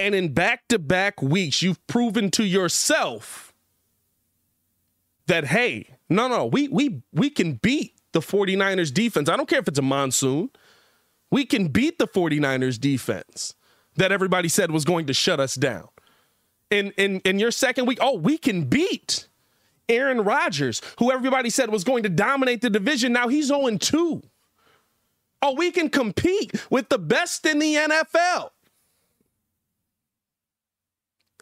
and in back to back weeks, you've proven to yourself that, hey, no, no, we, we, we can beat the 49ers defense. I don't care if it's a monsoon. We can beat the 49ers defense that everybody said was going to shut us down. In in in your second week, oh, we can beat Aaron Rodgers, who everybody said was going to dominate the division. Now he's 0 2. Oh, we can compete with the best in the NFL.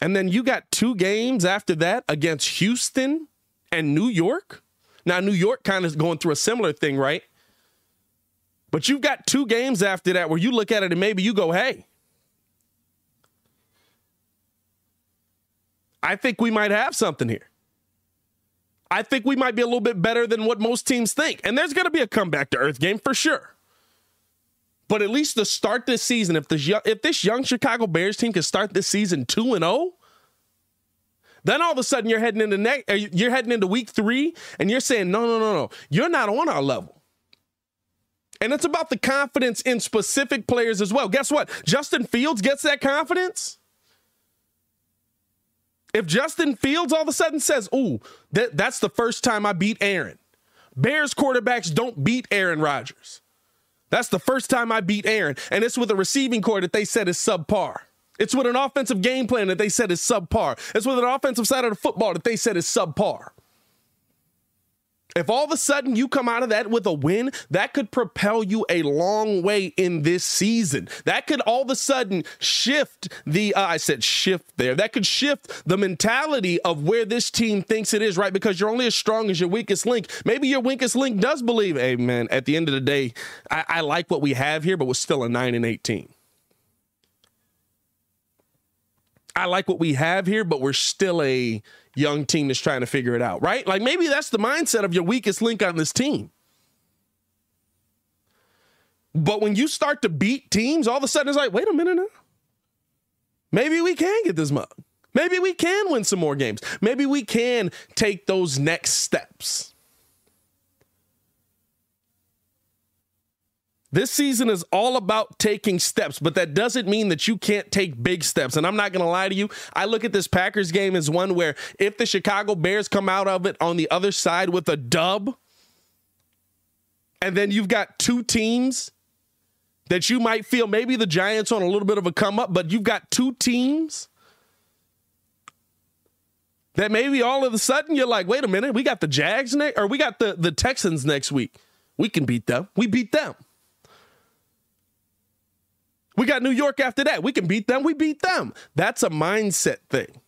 And then you got two games after that against Houston and New York. Now, New York kind of is going through a similar thing, right? But you've got two games after that where you look at it and maybe you go, hey, I think we might have something here. I think we might be a little bit better than what most teams think. And there's going to be a comeback to earth game for sure. But at least to start this season, if this young, if this young Chicago Bears team can start this season 2 and 0, then all of a sudden you're heading into ne- uh, you're heading into week three, and you're saying, no, no, no, no, you're not on our level. And it's about the confidence in specific players as well. Guess what? Justin Fields gets that confidence. If Justin Fields all of a sudden says, "Ooh, that, that's the first time I beat Aaron," Bears quarterbacks don't beat Aaron Rodgers. That's the first time I beat Aaron, and it's with a receiving corps that they said is subpar. It's with an offensive game plan that they said is subpar. It's with an offensive side of the football that they said is subpar. If all of a sudden you come out of that with a win, that could propel you a long way in this season. That could all of a sudden shift the, uh, I said shift there, that could shift the mentality of where this team thinks it is, right? Because you're only as strong as your weakest link. Maybe your weakest link does believe, hey, man, at the end of the day, I, I like what we have here, but we're still a 9 and 18. I like what we have here, but we're still a young team that's trying to figure it out, right? Like maybe that's the mindset of your weakest link on this team. But when you start to beat teams, all of a sudden it's like, wait a minute now. Maybe we can get this mug. Maybe we can win some more games. Maybe we can take those next steps. This season is all about taking steps, but that doesn't mean that you can't take big steps. And I'm not going to lie to you. I look at this Packers game as one where if the Chicago Bears come out of it on the other side with a dub, and then you've got two teams that you might feel maybe the Giants on a little bit of a come up, but you've got two teams that maybe all of a sudden you're like, wait a minute, we got the Jags next, or we got the, the Texans next week. We can beat them. We beat them. We got New York after that. We can beat them. We beat them. That's a mindset thing.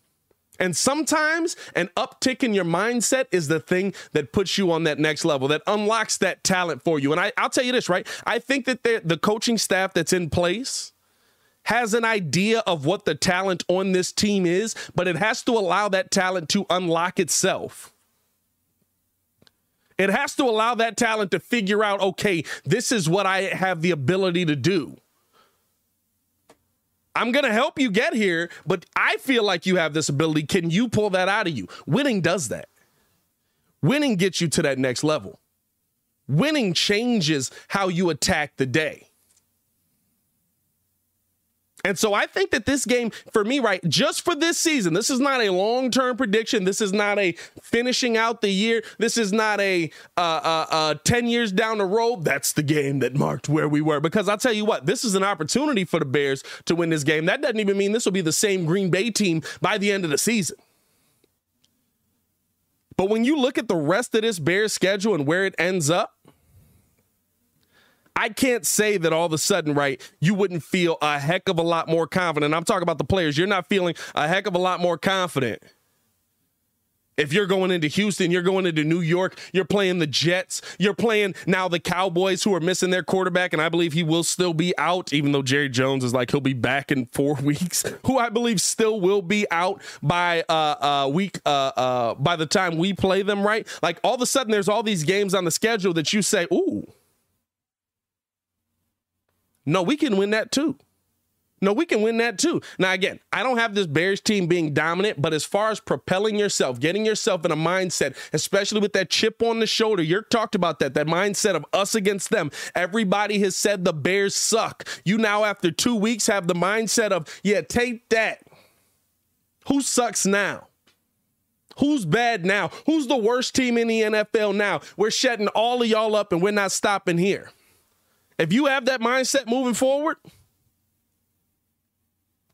And sometimes an uptick in your mindset is the thing that puts you on that next level, that unlocks that talent for you. And I, will tell you this, right? I think that the coaching staff that's in place has an idea of what the talent on this team is, but it has to allow that talent to unlock itself. It has to allow that talent to figure out, okay, this is what I have the ability to do. I'm going to help you get here, but I feel like you have this ability. Can you pull that out of you? Winning does that. Winning gets you to that next level. Winning changes how you attack the day. And so I think that this game, for me, right, just for this season, this is not a long term prediction. This is not a finishing out the year. This is not a uh, uh, uh, 10 years down the road. That's the game that marked where we were. Because I'll tell you what, this is an opportunity for the Bears to win this game. That doesn't even mean this will be the same Green Bay team by the end of the season. But when you look at the rest of this Bears schedule and where it ends up, I can't say that all of a sudden, right, you wouldn't feel a heck of a lot more confident. I'm talking about the players. You're not feeling a heck of a lot more confident. If you're going into Houston, you're going into New York, you're playing the Jets, you're playing now the Cowboys who are missing their quarterback, and I believe he will still be out, even though Jerry Jones is like he'll be back in four weeks, who I believe still will be out by uh uh week uh uh by the time we play them, right? Like all of a sudden there's all these games on the schedule that you say, ooh, no, we can win that too. No, we can win that too. Now, again, I don't have this Bears team being dominant, but as far as propelling yourself, getting yourself in a mindset, especially with that chip on the shoulder, you're talked about that, that mindset of us against them. Everybody has said the Bears suck. You now, after two weeks, have the mindset of, yeah, take that. Who sucks now? Who's bad now? Who's the worst team in the NFL now? We're shutting all of y'all up and we're not stopping here. If you have that mindset moving forward,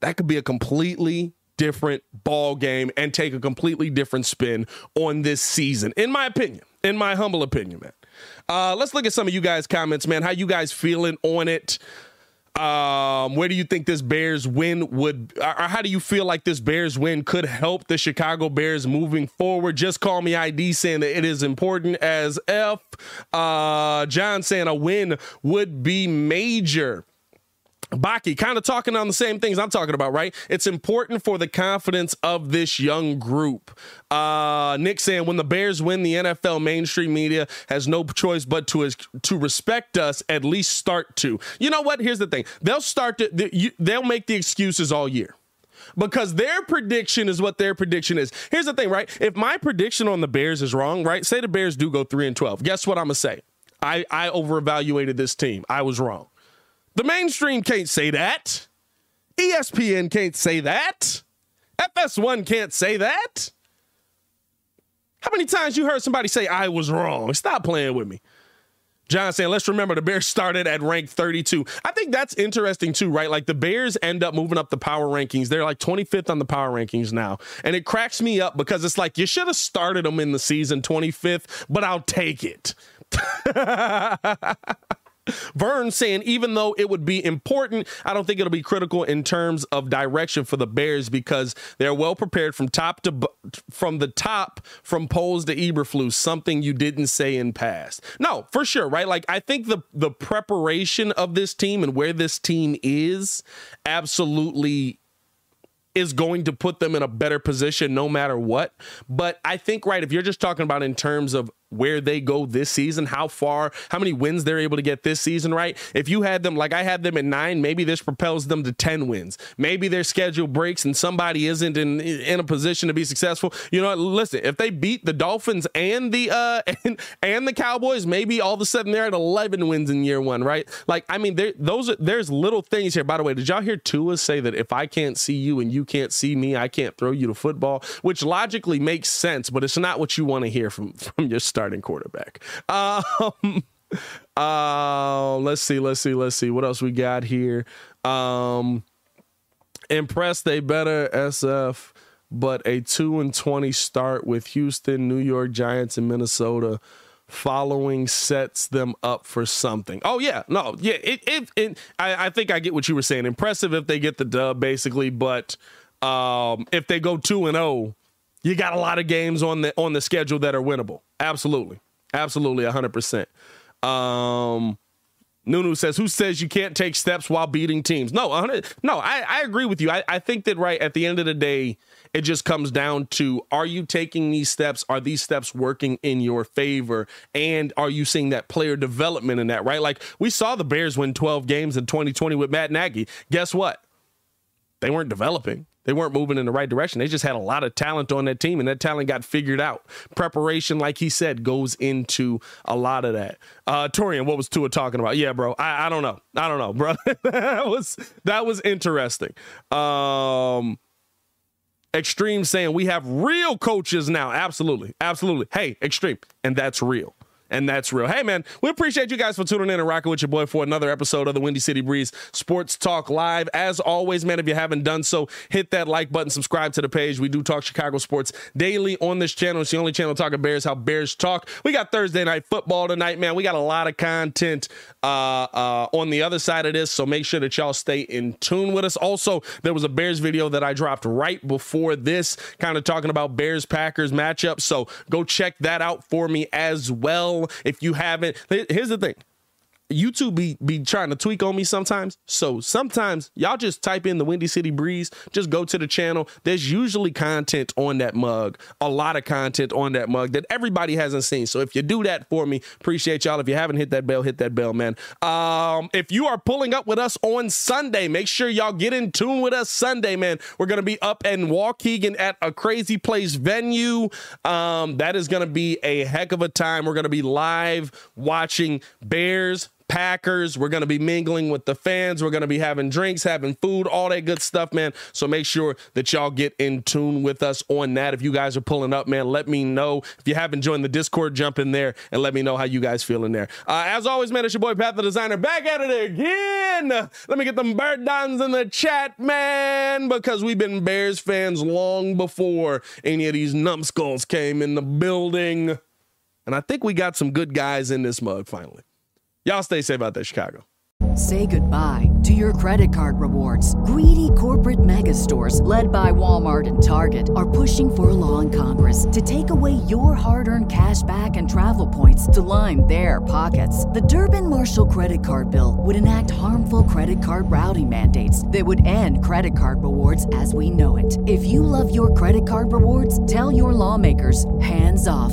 that could be a completely different ball game and take a completely different spin on this season, in my opinion, in my humble opinion, man. Uh, let's look at some of you guys' comments, man. How you guys feeling on it? Um, where do you think this Bears win would, or how do you feel like this Bears win could help the Chicago Bears moving forward? Just call me ID saying that it is important as F. Uh, John saying a win would be major. Baki, kind of talking on the same things I'm talking about, right? It's important for the confidence of this young group. Uh, Nick saying when the Bears win, the NFL mainstream media has no choice but to to respect us. At least start to. You know what? Here's the thing: they'll start to they'll make the excuses all year because their prediction is what their prediction is. Here's the thing, right? If my prediction on the Bears is wrong, right? Say the Bears do go three and twelve. Guess what I'm gonna say? I I overevaluated this team. I was wrong. The mainstream can't say that. ESPN can't say that. FS1 can't say that. How many times you heard somebody say I was wrong? Stop playing with me. John saying, let's remember the Bears started at rank 32. I think that's interesting too, right? Like the Bears end up moving up the power rankings. They're like 25th on the power rankings now. And it cracks me up because it's like you should have started them in the season 25th, but I'll take it. Vern saying, even though it would be important, I don't think it'll be critical in terms of direction for the Bears because they're well prepared from top to from the top from Poles to Eberflus. Something you didn't say in past. No, for sure, right? Like I think the the preparation of this team and where this team is absolutely is going to put them in a better position no matter what. But I think, right, if you're just talking about in terms of where they go this season, how far, how many wins they're able to get this season, right? If you had them like I had them at nine, maybe this propels them to 10 wins. Maybe their schedule breaks and somebody isn't in in a position to be successful. You know, listen, if they beat the Dolphins and the uh and, and the Cowboys, maybe all of a sudden they're at 11 wins in year one, right? Like, I mean, there those are, there's little things here. By the way, did y'all hear Tua say that if I can't see you and you can't see me, I can't throw you the football, which logically makes sense, but it's not what you want to hear from from your starting quarterback. Um, uh, let's see, let's see, let's see. What else we got here? Um, impressed they better SF, but a two and twenty start with Houston, New York Giants, and Minnesota following sets them up for something. Oh yeah, no, yeah. It, it, it I, I think I get what you were saying. Impressive if they get the dub, basically, but um, if they go two and zero, oh, you got a lot of games on the on the schedule that are winnable. Absolutely, absolutely, hundred percent. Um, Nunu says, "Who says you can't take steps while beating teams?" No, no, I, I agree with you. I, I think that right at the end of the day, it just comes down to: Are you taking these steps? Are these steps working in your favor? And are you seeing that player development in that? Right, like we saw the Bears win 12 games in 2020 with Matt Nagy. Guess what? They weren't developing. They weren't moving in the right direction. They just had a lot of talent on that team, and that talent got figured out. Preparation, like he said, goes into a lot of that. Uh, Torian, what was Tua talking about? Yeah, bro. I, I don't know. I don't know, bro. that was that was interesting. Um, Extreme saying we have real coaches now. Absolutely, absolutely. Hey, Extreme, and that's real and that's real. Hey, man, we appreciate you guys for tuning in and rocking with your boy for another episode of the Windy City Breeze Sports Talk Live. As always, man, if you haven't done so, hit that like button, subscribe to the page. We do talk Chicago sports daily on this channel. It's the only channel talking Bears, how Bears talk. We got Thursday night football tonight, man. We got a lot of content uh, uh, on the other side of this, so make sure that y'all stay in tune with us. Also, there was a Bears video that I dropped right before this, kind of talking about Bears Packers matchup. So go check that out for me as well. If you haven't, here's the thing YouTube be be trying to tweak on me sometimes. So sometimes y'all just type in the Windy City Breeze, just go to the channel. There's usually content on that mug, a lot of content on that mug that everybody hasn't seen. So if you do that for me, appreciate y'all. If you haven't hit that bell, hit that bell, man. Um, if you are pulling up with us on Sunday, make sure y'all get in tune with us Sunday, man. We're gonna be up in Waukegan at a crazy place venue. Um, that is gonna be a heck of a time. We're gonna be live watching Bears Packers. We're going to be mingling with the fans. We're going to be having drinks, having food, all that good stuff, man. So make sure that y'all get in tune with us on that. If you guys are pulling up, man, let me know. If you haven't joined the Discord, jump in there and let me know how you guys feel in there. Uh, as always, man, it's your boy Pat the Designer back at it again. Let me get them Bear Downs in the chat, man, because we've been Bears fans long before any of these numbskulls came in the building. And I think we got some good guys in this mug finally. Y'all stay safe out there, Chicago. Say goodbye to your credit card rewards. Greedy corporate mega stores, led by Walmart and Target, are pushing for a law in Congress to take away your hard earned cash back and travel points to line their pockets. The Durbin Marshall credit card bill would enact harmful credit card routing mandates that would end credit card rewards as we know it. If you love your credit card rewards, tell your lawmakers hands off